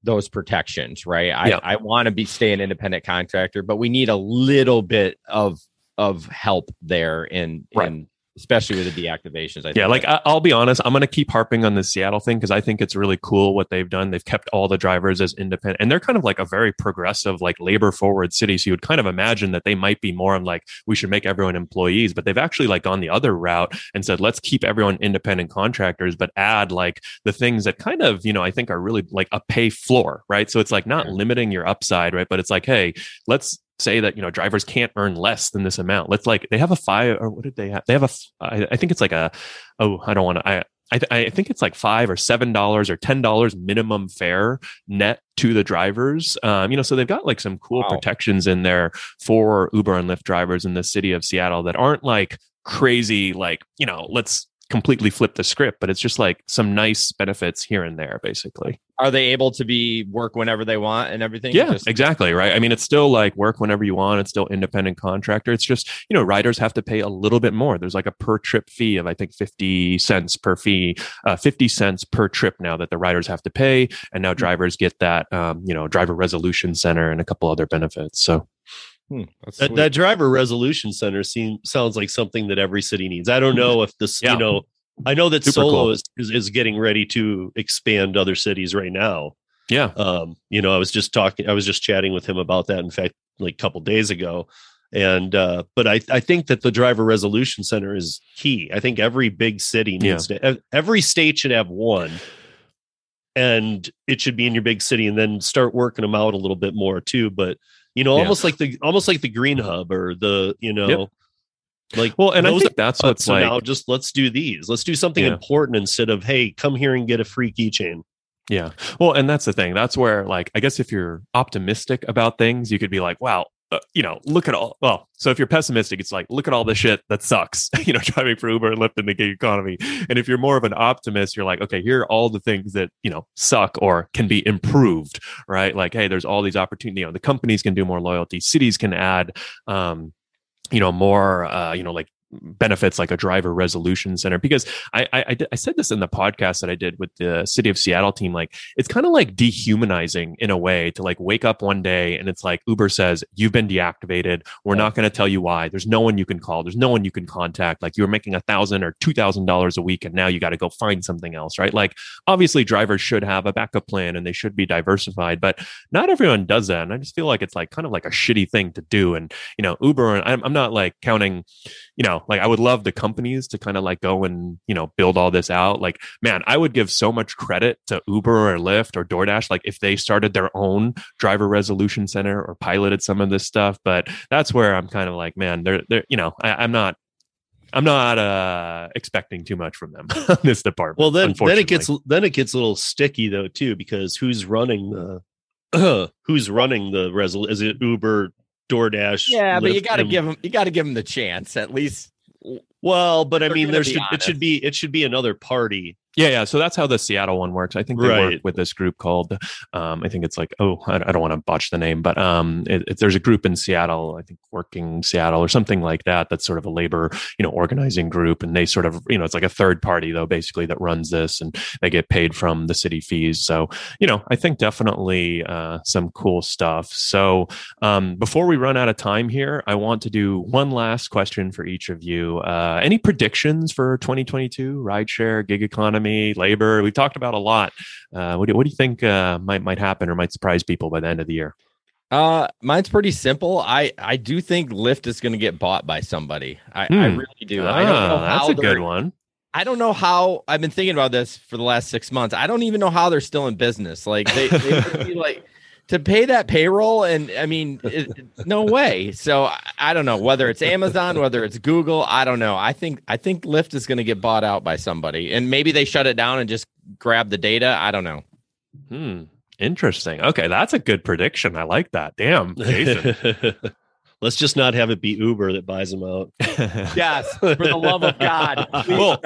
those protections, right? I, yeah. I want to be stay an independent contractor, but we need a little bit of of help there in right. in especially with the deactivations. I yeah, like I, will be honest, I'm going to keep harping on the Seattle thing because I think it's really cool what they've done. They've kept all the drivers as independent, and they're kind of like a very progressive, like labor forward city. So you would kind of imagine that they might be more on like we should make everyone employees, but they've actually like gone the other route and said let's keep everyone independent contractors, but add like the things that kind of you know I think are really like a pay floor, right? So it's like not limiting your upside, right? But it's like hey, let's say that you know drivers can't earn less than this amount. Let's like they have a five or what did they have? They have a I, I think it's like a oh I don't want to I. I, th- I think it's like five or seven dollars or ten dollars minimum fare net to the drivers. Um, you know, so they've got like some cool wow. protections in there for Uber and Lyft drivers in the city of Seattle that aren't like crazy, like you know, let's completely flip the script, but it's just like some nice benefits here and there, basically. Are they able to be work whenever they want and everything? Yeah, just- exactly. Right. I mean, it's still like work whenever you want. It's still independent contractor. It's just, you know, riders have to pay a little bit more. There's like a per trip fee of, I think, 50 cents per fee, uh, 50 cents per trip now that the riders have to pay. And now hmm. drivers get that, um, you know, driver resolution center and a couple other benefits. So, Hmm, that, that, driver resolution center seems sounds like something that every city needs. I don't know if this, yeah. you know, I know that Super Solo cool. is, is, is getting ready to expand other cities right now. Yeah. Um, you know, I was just talking, I was just chatting with him about that. In fact, like a couple days ago, And uh, but I I think that the driver resolution center is key. I think every big city needs to every state should have one. And it should be in your big city and then start working them out a little bit more too. But you know, Yeah. almost like the almost like the green hub or the, you know, like Well, and I think that's what's so like. now just let's do these. Let's do something Yeah. important instead of hey, come here and get a free keychain. Yeah. Well, and that's the thing. That's where, like, I guess if you're optimistic about things, you could be like, wow, uh, you know, look at all. Well, so if you're pessimistic, it's like, look at all the shit that sucks, you know, driving for Uber and Lyft in the gig economy. And if you're more of an optimist, you're like, okay, here are all the things that, you know, suck or can be improved, right? Like, hey, there's all these opportunities. You know, the companies can do more loyalty, cities can add, um, you know, more, uh, you know, like benefits like a driver resolution center because I, I I said this in the podcast that I did with the city of Seattle team like it's kind of like dehumanizing in a way to like wake up one day and it's like Uber says you've been deactivated. We're Yeah. not going to tell you why. There's no one you can call. There's no one you can contact. Like you were making a thousand or two thousand dollars a week and now you got to go find something else right? Like obviously drivers should have a backup plan and they should be diversified but not everyone does that and I just feel like it's like kind of like a shitty thing to do and you know Uber and I'm, I'm not like counting you know, like I would love the companies to kind of like go and, you know, build all this out. Like, man, I would give so much credit to Uber or Lyft or DoorDash, like if they started their own driver resolution center or piloted some of this stuff. But that's where I'm kind of like, man, they're, they're, you know, I, I'm not, I'm not uh expecting too much from them this department. Well, then then it gets then it gets a little sticky though too because who's running the who's running the resol? Is it Uber, DoorDash? Yeah, but you got to give them. You got to give them the chance at least. Well, but I mean, gonna there be should it should be it should be another party. Yeah, yeah. So that's how the Seattle one works. I think they work with this group called, um, I think it's like, oh, I, I don't want to botch the name, but um, it, it- there's a group in Seattle, I think Working Seattle or something like that. That's sort of a labor, you know, organizing group, and they sort of, you know, it's like a third party though, basically that runs this, and they get paid from the city fees. So, you know, I think definitely uh, some cool stuff. So, um, before we run out of time here, I want to do one last question for each of you. Uh, any predictions for 2022 rideshare, gig economy, labor? We've talked about a lot. Uh, what, do, what do you think uh, might might happen or might surprise people by the end of the year? Uh, mine's pretty simple. I I do think Lyft is going to get bought by somebody. I, I Hmm. really do. I don't know Ah, that's a good one. I don't know how. I've been thinking about this for the last six months. I don't even know how they're still in business. Like they, they be like to pay that payroll, and I mean, it, no way. So I, I don't know whether it's Amazon, whether it's Google. I don't know. I think I think Lyft is going to get bought out by somebody, and maybe they shut it down and just grab the data. I don't know. Hmm. Interesting. Okay, that's a good prediction. I like that. Damn, Jason. Let's just not have it be Uber that buys them out. Yes, for the love of God. Well.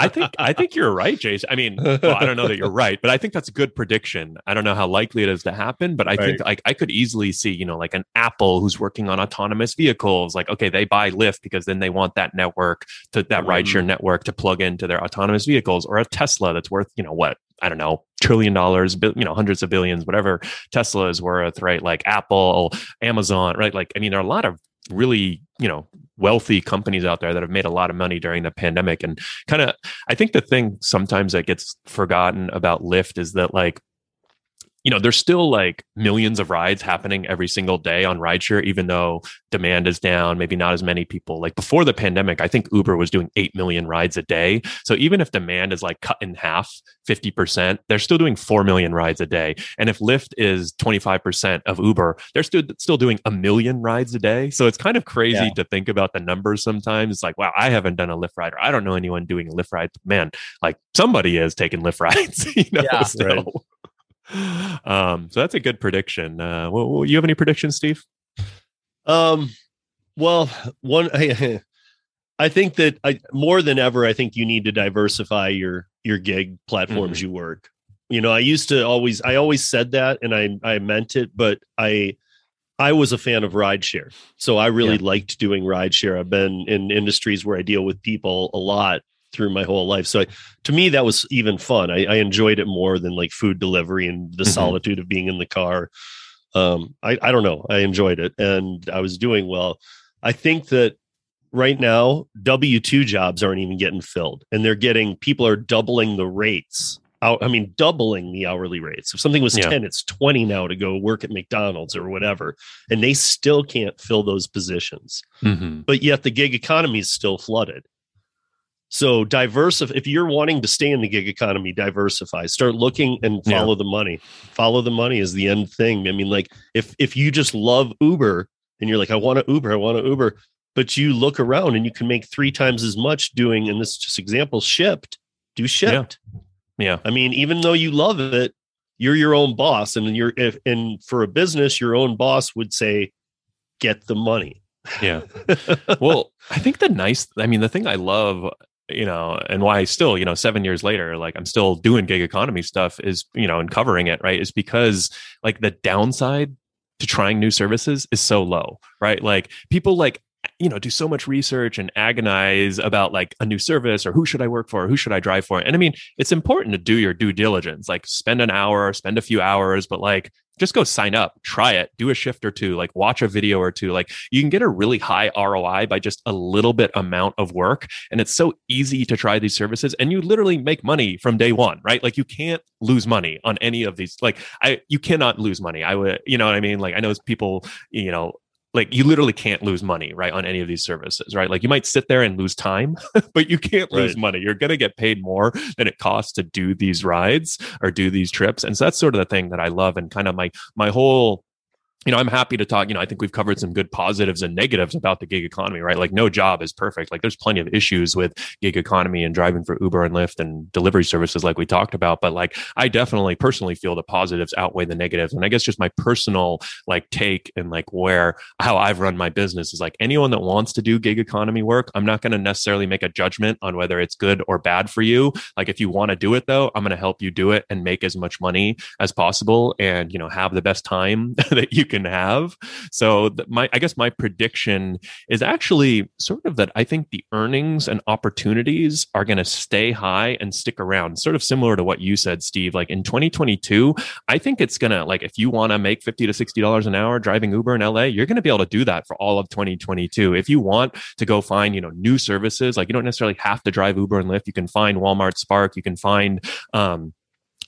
I think I think you're right, Jason. I mean, well, I don't know that you're right, but I think that's a good prediction. I don't know how likely it is to happen, but I think like I could easily see, you know, like an Apple who's working on autonomous vehicles. Like, okay, they buy Lyft because then they want that network to that mm-hmm. rideshare network to plug into their autonomous vehicles, or a Tesla that's worth, you know, what I don't know, trillion dollars, you know, hundreds of billions, whatever Tesla is worth, right? Like Apple, Amazon, right? Like, I mean, there are a lot of really, you know, wealthy companies out there that have made a lot of money during the pandemic. And kind of, I think the thing sometimes that gets forgotten about Lyft is that, like, you know, there's still like millions of rides happening every single day on rideshare, even though demand is down, maybe not as many people. Like before the pandemic, I think Uber was doing 8 million rides a day. So even if demand is like cut in half, 50%, they're still doing 4 million rides a day. And if Lyft is 25% of Uber, they're still, still doing a million rides a day. So it's kind of crazy Yeah. to think about the numbers sometimes. It's like, wow, I haven't done a Lyft ride, or I don't know anyone doing a Lyft ride. Man, like somebody is taking Lyft rides, you know, Yeah. still. Right. Um, so that's a good prediction. Uh, well, you have any predictions, Steve? Um, well, one, I, I think that I more than ever, I think you need to diversify your your gig platforms you work. You know, I used to always, I always said that, and I I meant it, but I I was a fan of rideshare, so I really liked doing rideshare. I've been in industries where I deal with people a lot through my whole life, so I, to me that was even fun. I, I enjoyed it more than like food delivery and the Mhm. solitude of being in the car um I, I don't know i enjoyed it and i was doing well i think that right now w2 jobs aren't even getting filled and they're getting people are doubling the rates out. I mean, doubling the hourly rates. If something was Yeah. 10, it's 20 now to go work at McDonald's or whatever. And they still can't fill those positions. Mhm. But yet the gig economy is still flooded. So diversify if you're wanting to stay in the gig economy, diversify. Start looking and Yeah. follow the money. Follow the money is the end thing. I mean, like if if you just love Uber and you're like, I want to Uber, I want to Uber, but you look around and you can make three times as much doing, and this is just example, Shipt. Do Shipt. Yeah. I mean, even though you love it, you're your own boss, and you're if and for a business, your own boss would say, "Get the money." Yeah. well, I think the nice, I mean, the thing I love, you know, and why still, you know, seven years later, like I'm still doing gig economy stuff is, you know, and covering it, right? Is because like the downside to trying new services is so low, right? Like people like, you know, do so much research and agonize about like a new service or who should I work for? Or who should I drive for? And I mean, it's important to do your due diligence, like spend an hour, spend a few hours, but like just go sign up, try it, do a shift or two, like watch a video or two. Like you can get a really high ROI by just a little bit amount of work. And it's so easy to try these services and you literally make money from day one, right? Like you can't lose money on any of these. Like I, you cannot lose money. I would, you know what I mean? Like I know people, you know, like you literally can't lose money right on any of these services right? Like you might sit there and lose time but you can't lose Right. money. You're going to get paid more than it costs to do these rides or do these trips. And so that's sort of the thing that i love and kind of my my whole you know, I'm happy to talk. You know, I think we've covered some good positives and negatives about the gig economy, right? Like, no job is perfect. Like, there's plenty of issues with gig economy and driving for Uber and Lyft and delivery services, like we talked about. But like, I definitely personally feel the positives outweigh the negatives. And I guess just my personal like take and like where how I've run my business is like anyone that wants to do gig economy work, I'm not going to necessarily make a judgment on whether it's good or bad for you. Like, if you want to do it though, I'm going to help you do it and make as much money as possible and you know have the best time that you can have. So my i guess my prediction is actually sort of that i think the earnings and opportunities are going to stay high and stick around sort of similar to what you said steve. Like in 2022 i think it's going to like if you want to make 50 to 60 dollars an hour driving uber in la you're going to be able to do that for all of 2022 if you want to go find you know new services like you don't necessarily have to drive uber and lyft. You can find walmart spark. You can find um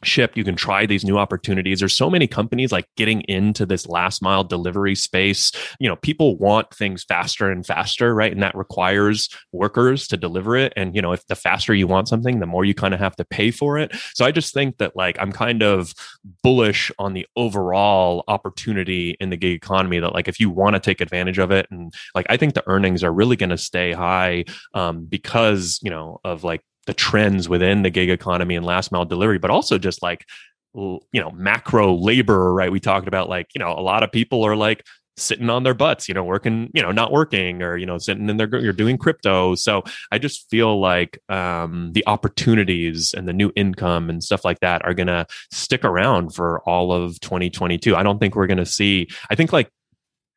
Shipt you can try these new opportunities. There's so many companies like getting into this last mile delivery space. You know people want things faster and faster right? And that requires workers to deliver it. And you know if the faster you want something the more you kind of have to pay for it. So i just think that like i'm kind of bullish on the overall opportunity in the gig economy that like if you want to take advantage of it and like i think the earnings are really going to stay high um, because you know of like the trends within the gig economy and last mile delivery, but also just like you know macro labor, right? We talked about like you know a lot of people are like sitting on their butts, you know, working, you know, not working or you know sitting in their you're doing crypto. So I just feel like um, the opportunities and the new income and stuff like that are gonna stick around for all of 2022. I don't think we're gonna see. I think like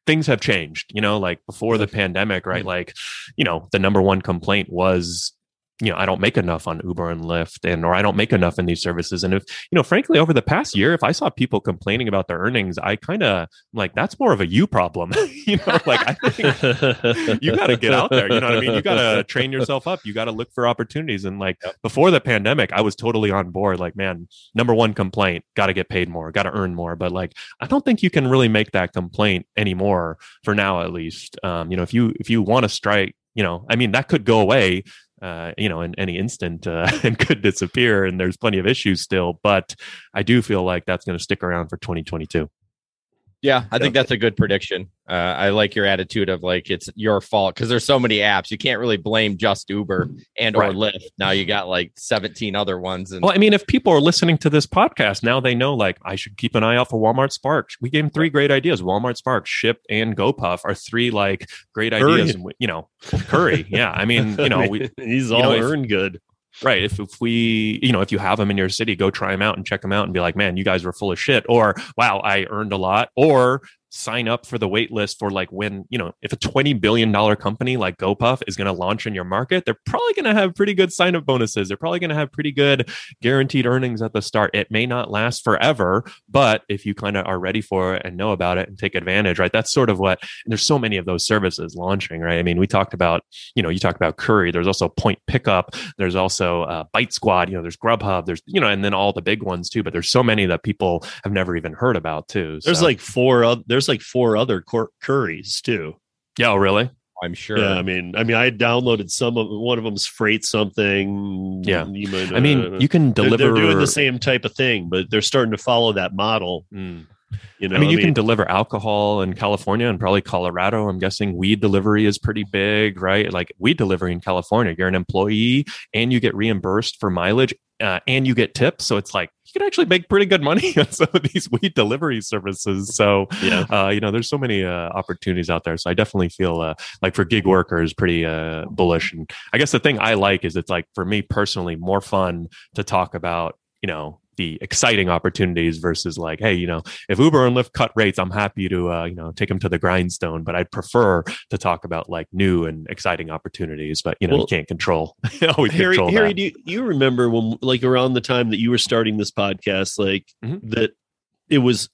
things have changed you know like before the pandemic right like you know the number one complaint was you know i don't make enough on uber and lyft and or i don't make enough in these services. And if you know frankly over the past year if i saw people complaining about their earnings i kind of like that's more of a you problem. You know like i think you got to get out there you know what i mean? You got to train yourself up you got to look for opportunities. And like before the pandemic i was totally on board like man number one complaint got to get paid more got to earn more. But like i don't think you can really make that complaint anymore for now at least. Um, you know if you if you want to strike you know i mean that could go away uh, you know, in any instant uh, and could disappear. And there's plenty of issues still, but I do feel like that's going to stick around for 2022. Yeah, I think that's a good prediction. Uh, I like your attitude of like it's your fault because there's so many apps. You can't really blame just Uber and or Lyft. Now you got like 17 other ones. And Well, I mean, if people are listening to this podcast now, they know like I should keep an eye out for Walmart Spark. We gave them three great ideas. Walmart Spark, Shipt, and GoPuff are three like great Curri. ideas. And we- You know, Curri. Yeah, I mean, you know, we, he's all know, if- earned good. Right if, if we you know if you have them in your city go try them out and check them out and be like man you guys were full of shit or wow i earned a lot or sign up for the wait list for like when you know if a 20 billion dollar company like GoPuff is going to launch in your market they're probably going to have pretty good sign up bonuses. They're probably going to have pretty good guaranteed earnings at the start. It may not last forever but if you kind of are ready for it and know about it and take advantage right that's sort of what and there's so many of those services launching right? I mean we talked about you know you talked about Curri. There's also point pickup. There's also uh, bite squad. You know there's grubhub. There's you know and then all the big ones too but there's so many that people have never even heard about too There's like four. oth- There's like four other cur- Curris too. yeah oh, really I'm sure. Yeah, I mean, I mean, I downloaded some of one of them's freight something. Yeah. you might, i mean uh, you can they're, deliver they're doing the same type of thing, but they're starting to follow that model. Mm. You know, I mean, you can deliver alcohol in California and probably Colorado. I'm guessing weed delivery is pretty big, right? Like weed delivery in California, you're an employee and you get reimbursed for mileage uh, and you get tips. So it's like you can actually make pretty good money on some of these weed delivery services. So, yeah. uh, you know, there's so many uh, opportunities out there. So I definitely feel uh, like for gig workers, pretty uh, bullish. And I guess the thing I like is it's like for me personally more fun to talk about, you know, the exciting opportunities versus like, hey, you know, if Uber and Lyft cut rates, I'm happy to, uh, you know, take them to the grindstone. But I'd prefer to talk about like new and exciting opportunities. But you know, Well, you can't control always Harry, control Harry, that. do you, you remember when, like, around the time that you were starting this podcast, like Mhm. that, it was,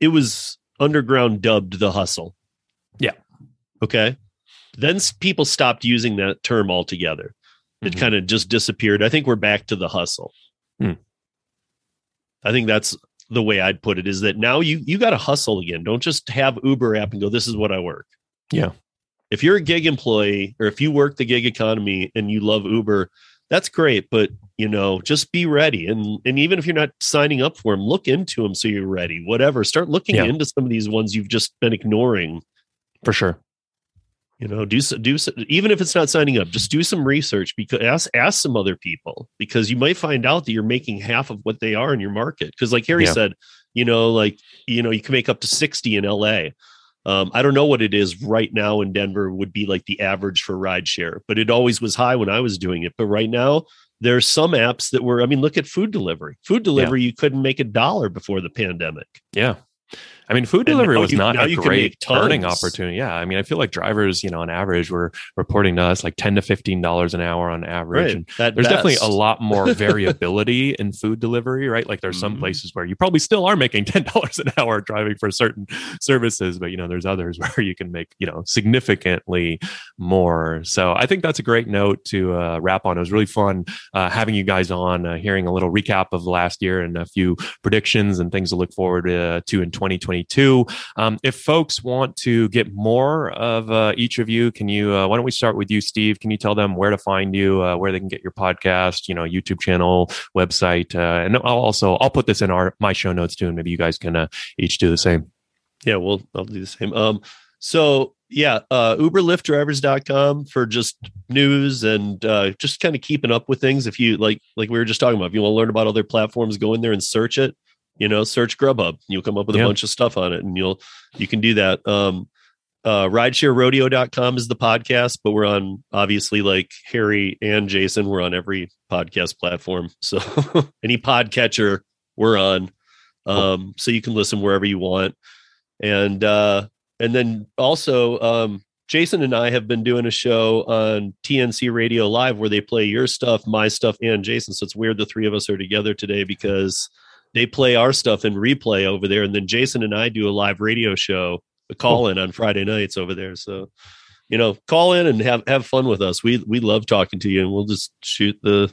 it was underground dubbed the hustle. Yeah. Okay. Then people stopped using that term altogether. It Mhm. kind of just disappeared. I think we're back to the hustle. Hmm. I think that's the way I'd put it. Is that now you you got to hustle again? Don't just have Uber app and go. This is what I work. Yeah. If you're a gig employee or if you work the gig economy and you love Uber, that's great. But you know, just be ready. And and even if you're not signing up for them, look into them so you're ready. Whatever. Start looking Yeah. into some of these ones you've just been ignoring. for sure. You know, do so, do so, even if it's not signing up, just do some research because ask ask some other people because you might find out that you're making half of what they are in your market. Because like Harry Yeah. said, you know, like you know, you can make up to sixty in LA. Um, I don't know what it is right now in Denver would be like the average for rideshare, but it always was high when I was doing it. But right now, there's some apps that were. I mean, look at food delivery. Food delivery, you couldn't make a dollar before the pandemic. Yeah. I mean, food delivery was you- not a great earning opportunity. Yeah. I mean, I feel like drivers, you know, on average were reporting to us like 10 to $15 an hour on average. And At there's definitely a lot more variability in food delivery, right? Like there's some Mhm. places where you probably still are making $10 an hour driving for certain services, but you know, there's others where you can make, you know, significantly more. So I think that's a great note to uh, wrap on. It was really fun uh, having you guys on, uh, hearing a little recap of last year and a few predictions and things to look forward uh, to in 2022. Um, if folks want to get more of uh, each of you, can you? Uh, why don't we start with you, Steve? Can you tell them where to find you, uh, where they can get your podcast, you know, YouTube channel, website, uh, and I'll also I'll put this in our my show notes too, and maybe you guys can uh, each do the same. Yeah, we'll I'll do the same. Um, so yeah, uh UberLyftDrivers.com for just news and uh just kind of keeping up with things. If you like like we were just talking about, if you want to learn about other platforms, go in there and search it. You know, search Grubhub. You'll come up with Yeah. a bunch of stuff on it and you'll you can do that. Um uh ridesharerodeo.com is the podcast, but we're on obviously like Harry and Jason, we're on every podcast platform. So any podcatcher we're on. Um, so you can listen wherever you want. And uh and then also um Jason and I have been doing a show on TNC Radio Live where they play your stuff, my stuff, and Jason. So it's weird the three of us are together today because they play our stuff in replay over there. And then Jason and I do a live radio show, a call in on Friday nights over there. So, you know, call in and have have fun with us. We we love talking to you and we'll just shoot the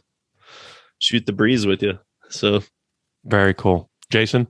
shoot the breeze with you. So Very cool, Jason.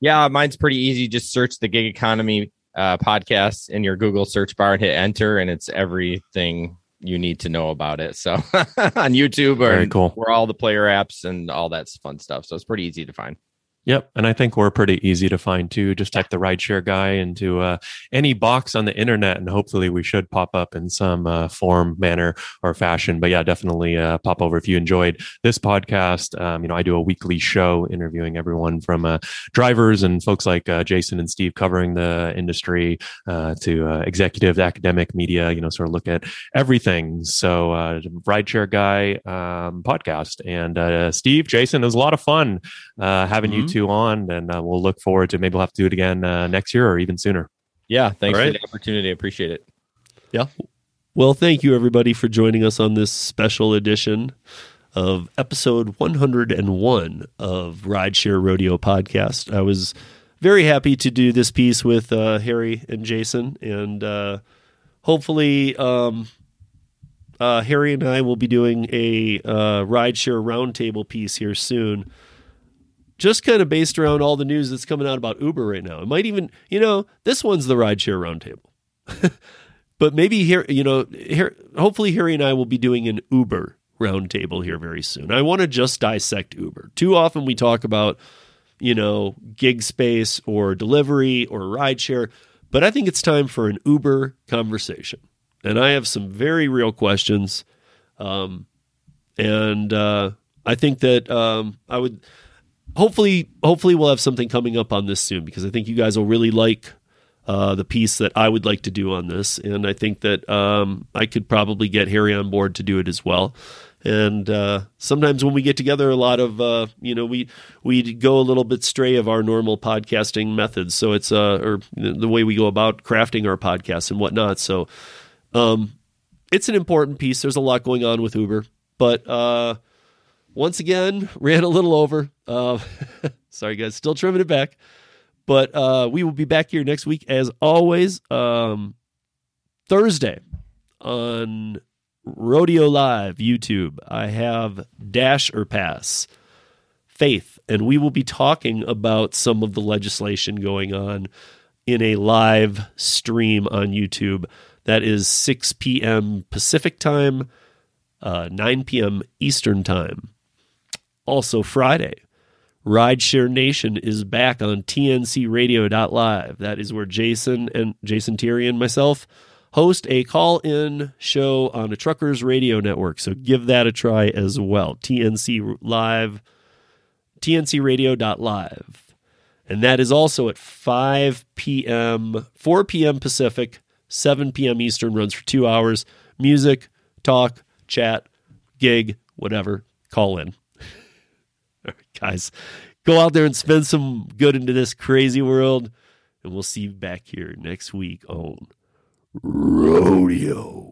Yeah, mine's pretty easy. Just search the gig economy uh, podcast in your Google search bar and hit enter, and it's everything you need to know about it. So on YouTube or Very cool. where all the player apps and all that fun stuff. So it's pretty easy to find. Yep, and I think we're pretty easy to find too. Just type the rideshare guy into uh, any box on the internet, and hopefully we should pop up in some uh, form, manner, or fashion. But yeah, definitely uh, pop over if you enjoyed this podcast. Um, you know, I do a weekly show interviewing everyone from uh, drivers and folks like uh, Jason and Steve covering the industry uh, to uh, executive, academic, media. You know, sort of look at everything. So, uh, rideshare guy um, podcast, and uh, Steve, Jason, it was a lot of fun uh, having you Mhm. Two on, and uh, we'll look forward to maybe we'll have to do it again uh, next year or even sooner. Yeah, thanks All for the opportunity. I appreciate it. Yeah. Well, thank you everybody for joining us on this special edition of episode 101 of Rideshare Rodeo Podcast. I was very happy to do this piece with uh, Harry and Jason, and uh, hopefully, um, uh, Harry and I will be doing a uh, Rideshare Roundtable piece here soon. Just kind of based around all the news that's coming out about Uber right now. It might even, you know, this one's the Rideshare Roundtable. but maybe here, you know, here, hopefully Harry and I will be doing an Uber roundtable here very soon. I want to just dissect Uber. Too often we talk about, you know, gig space or delivery or rideshare, but I think it's time for an Uber conversation. And I have some very real questions. Um, and uh, I think that um, I would hopefully hopefully we'll have something coming up on this soon because I think you guys will really like uh, the piece that I would like to do on this, and I think that um, I could probably get Harry on board to do it as well. And uh, sometimes when we get together, a lot of uh, you know we we go a little bit stray of our normal podcasting methods. So it's uh, or the way we go about crafting our podcasts and whatnot. So um, it's an important piece. There's a lot going on with Uber, but uh, once again ran a little over. Uh, sorry guys, still trimming it back. But uh, we will be back here next week as always. Um, Thursday on Rodeo Live YouTube, I have Dash or Pass Faith, and we will be talking about some of the legislation going on in a live stream on YouTube. That is 6 p.m. Pacific time, uh, 9 p.m. Eastern time. Also, Friday, Rideshare Nation is back on TNCRadio.live. That is where Jason and Jason Thierry and myself host a call-in show on a truckers radio network. So give that a try as well. TNC Live, TNCRadio.live. And that is also at 5 p.m., 4 p.m. Pacific, 7 p.m. Eastern, runs for two hours. Music, talk, chat, gig, whatever. Call in. Guys, go out there and spend some good into this crazy world. And we'll see you back here next week on Rodeo.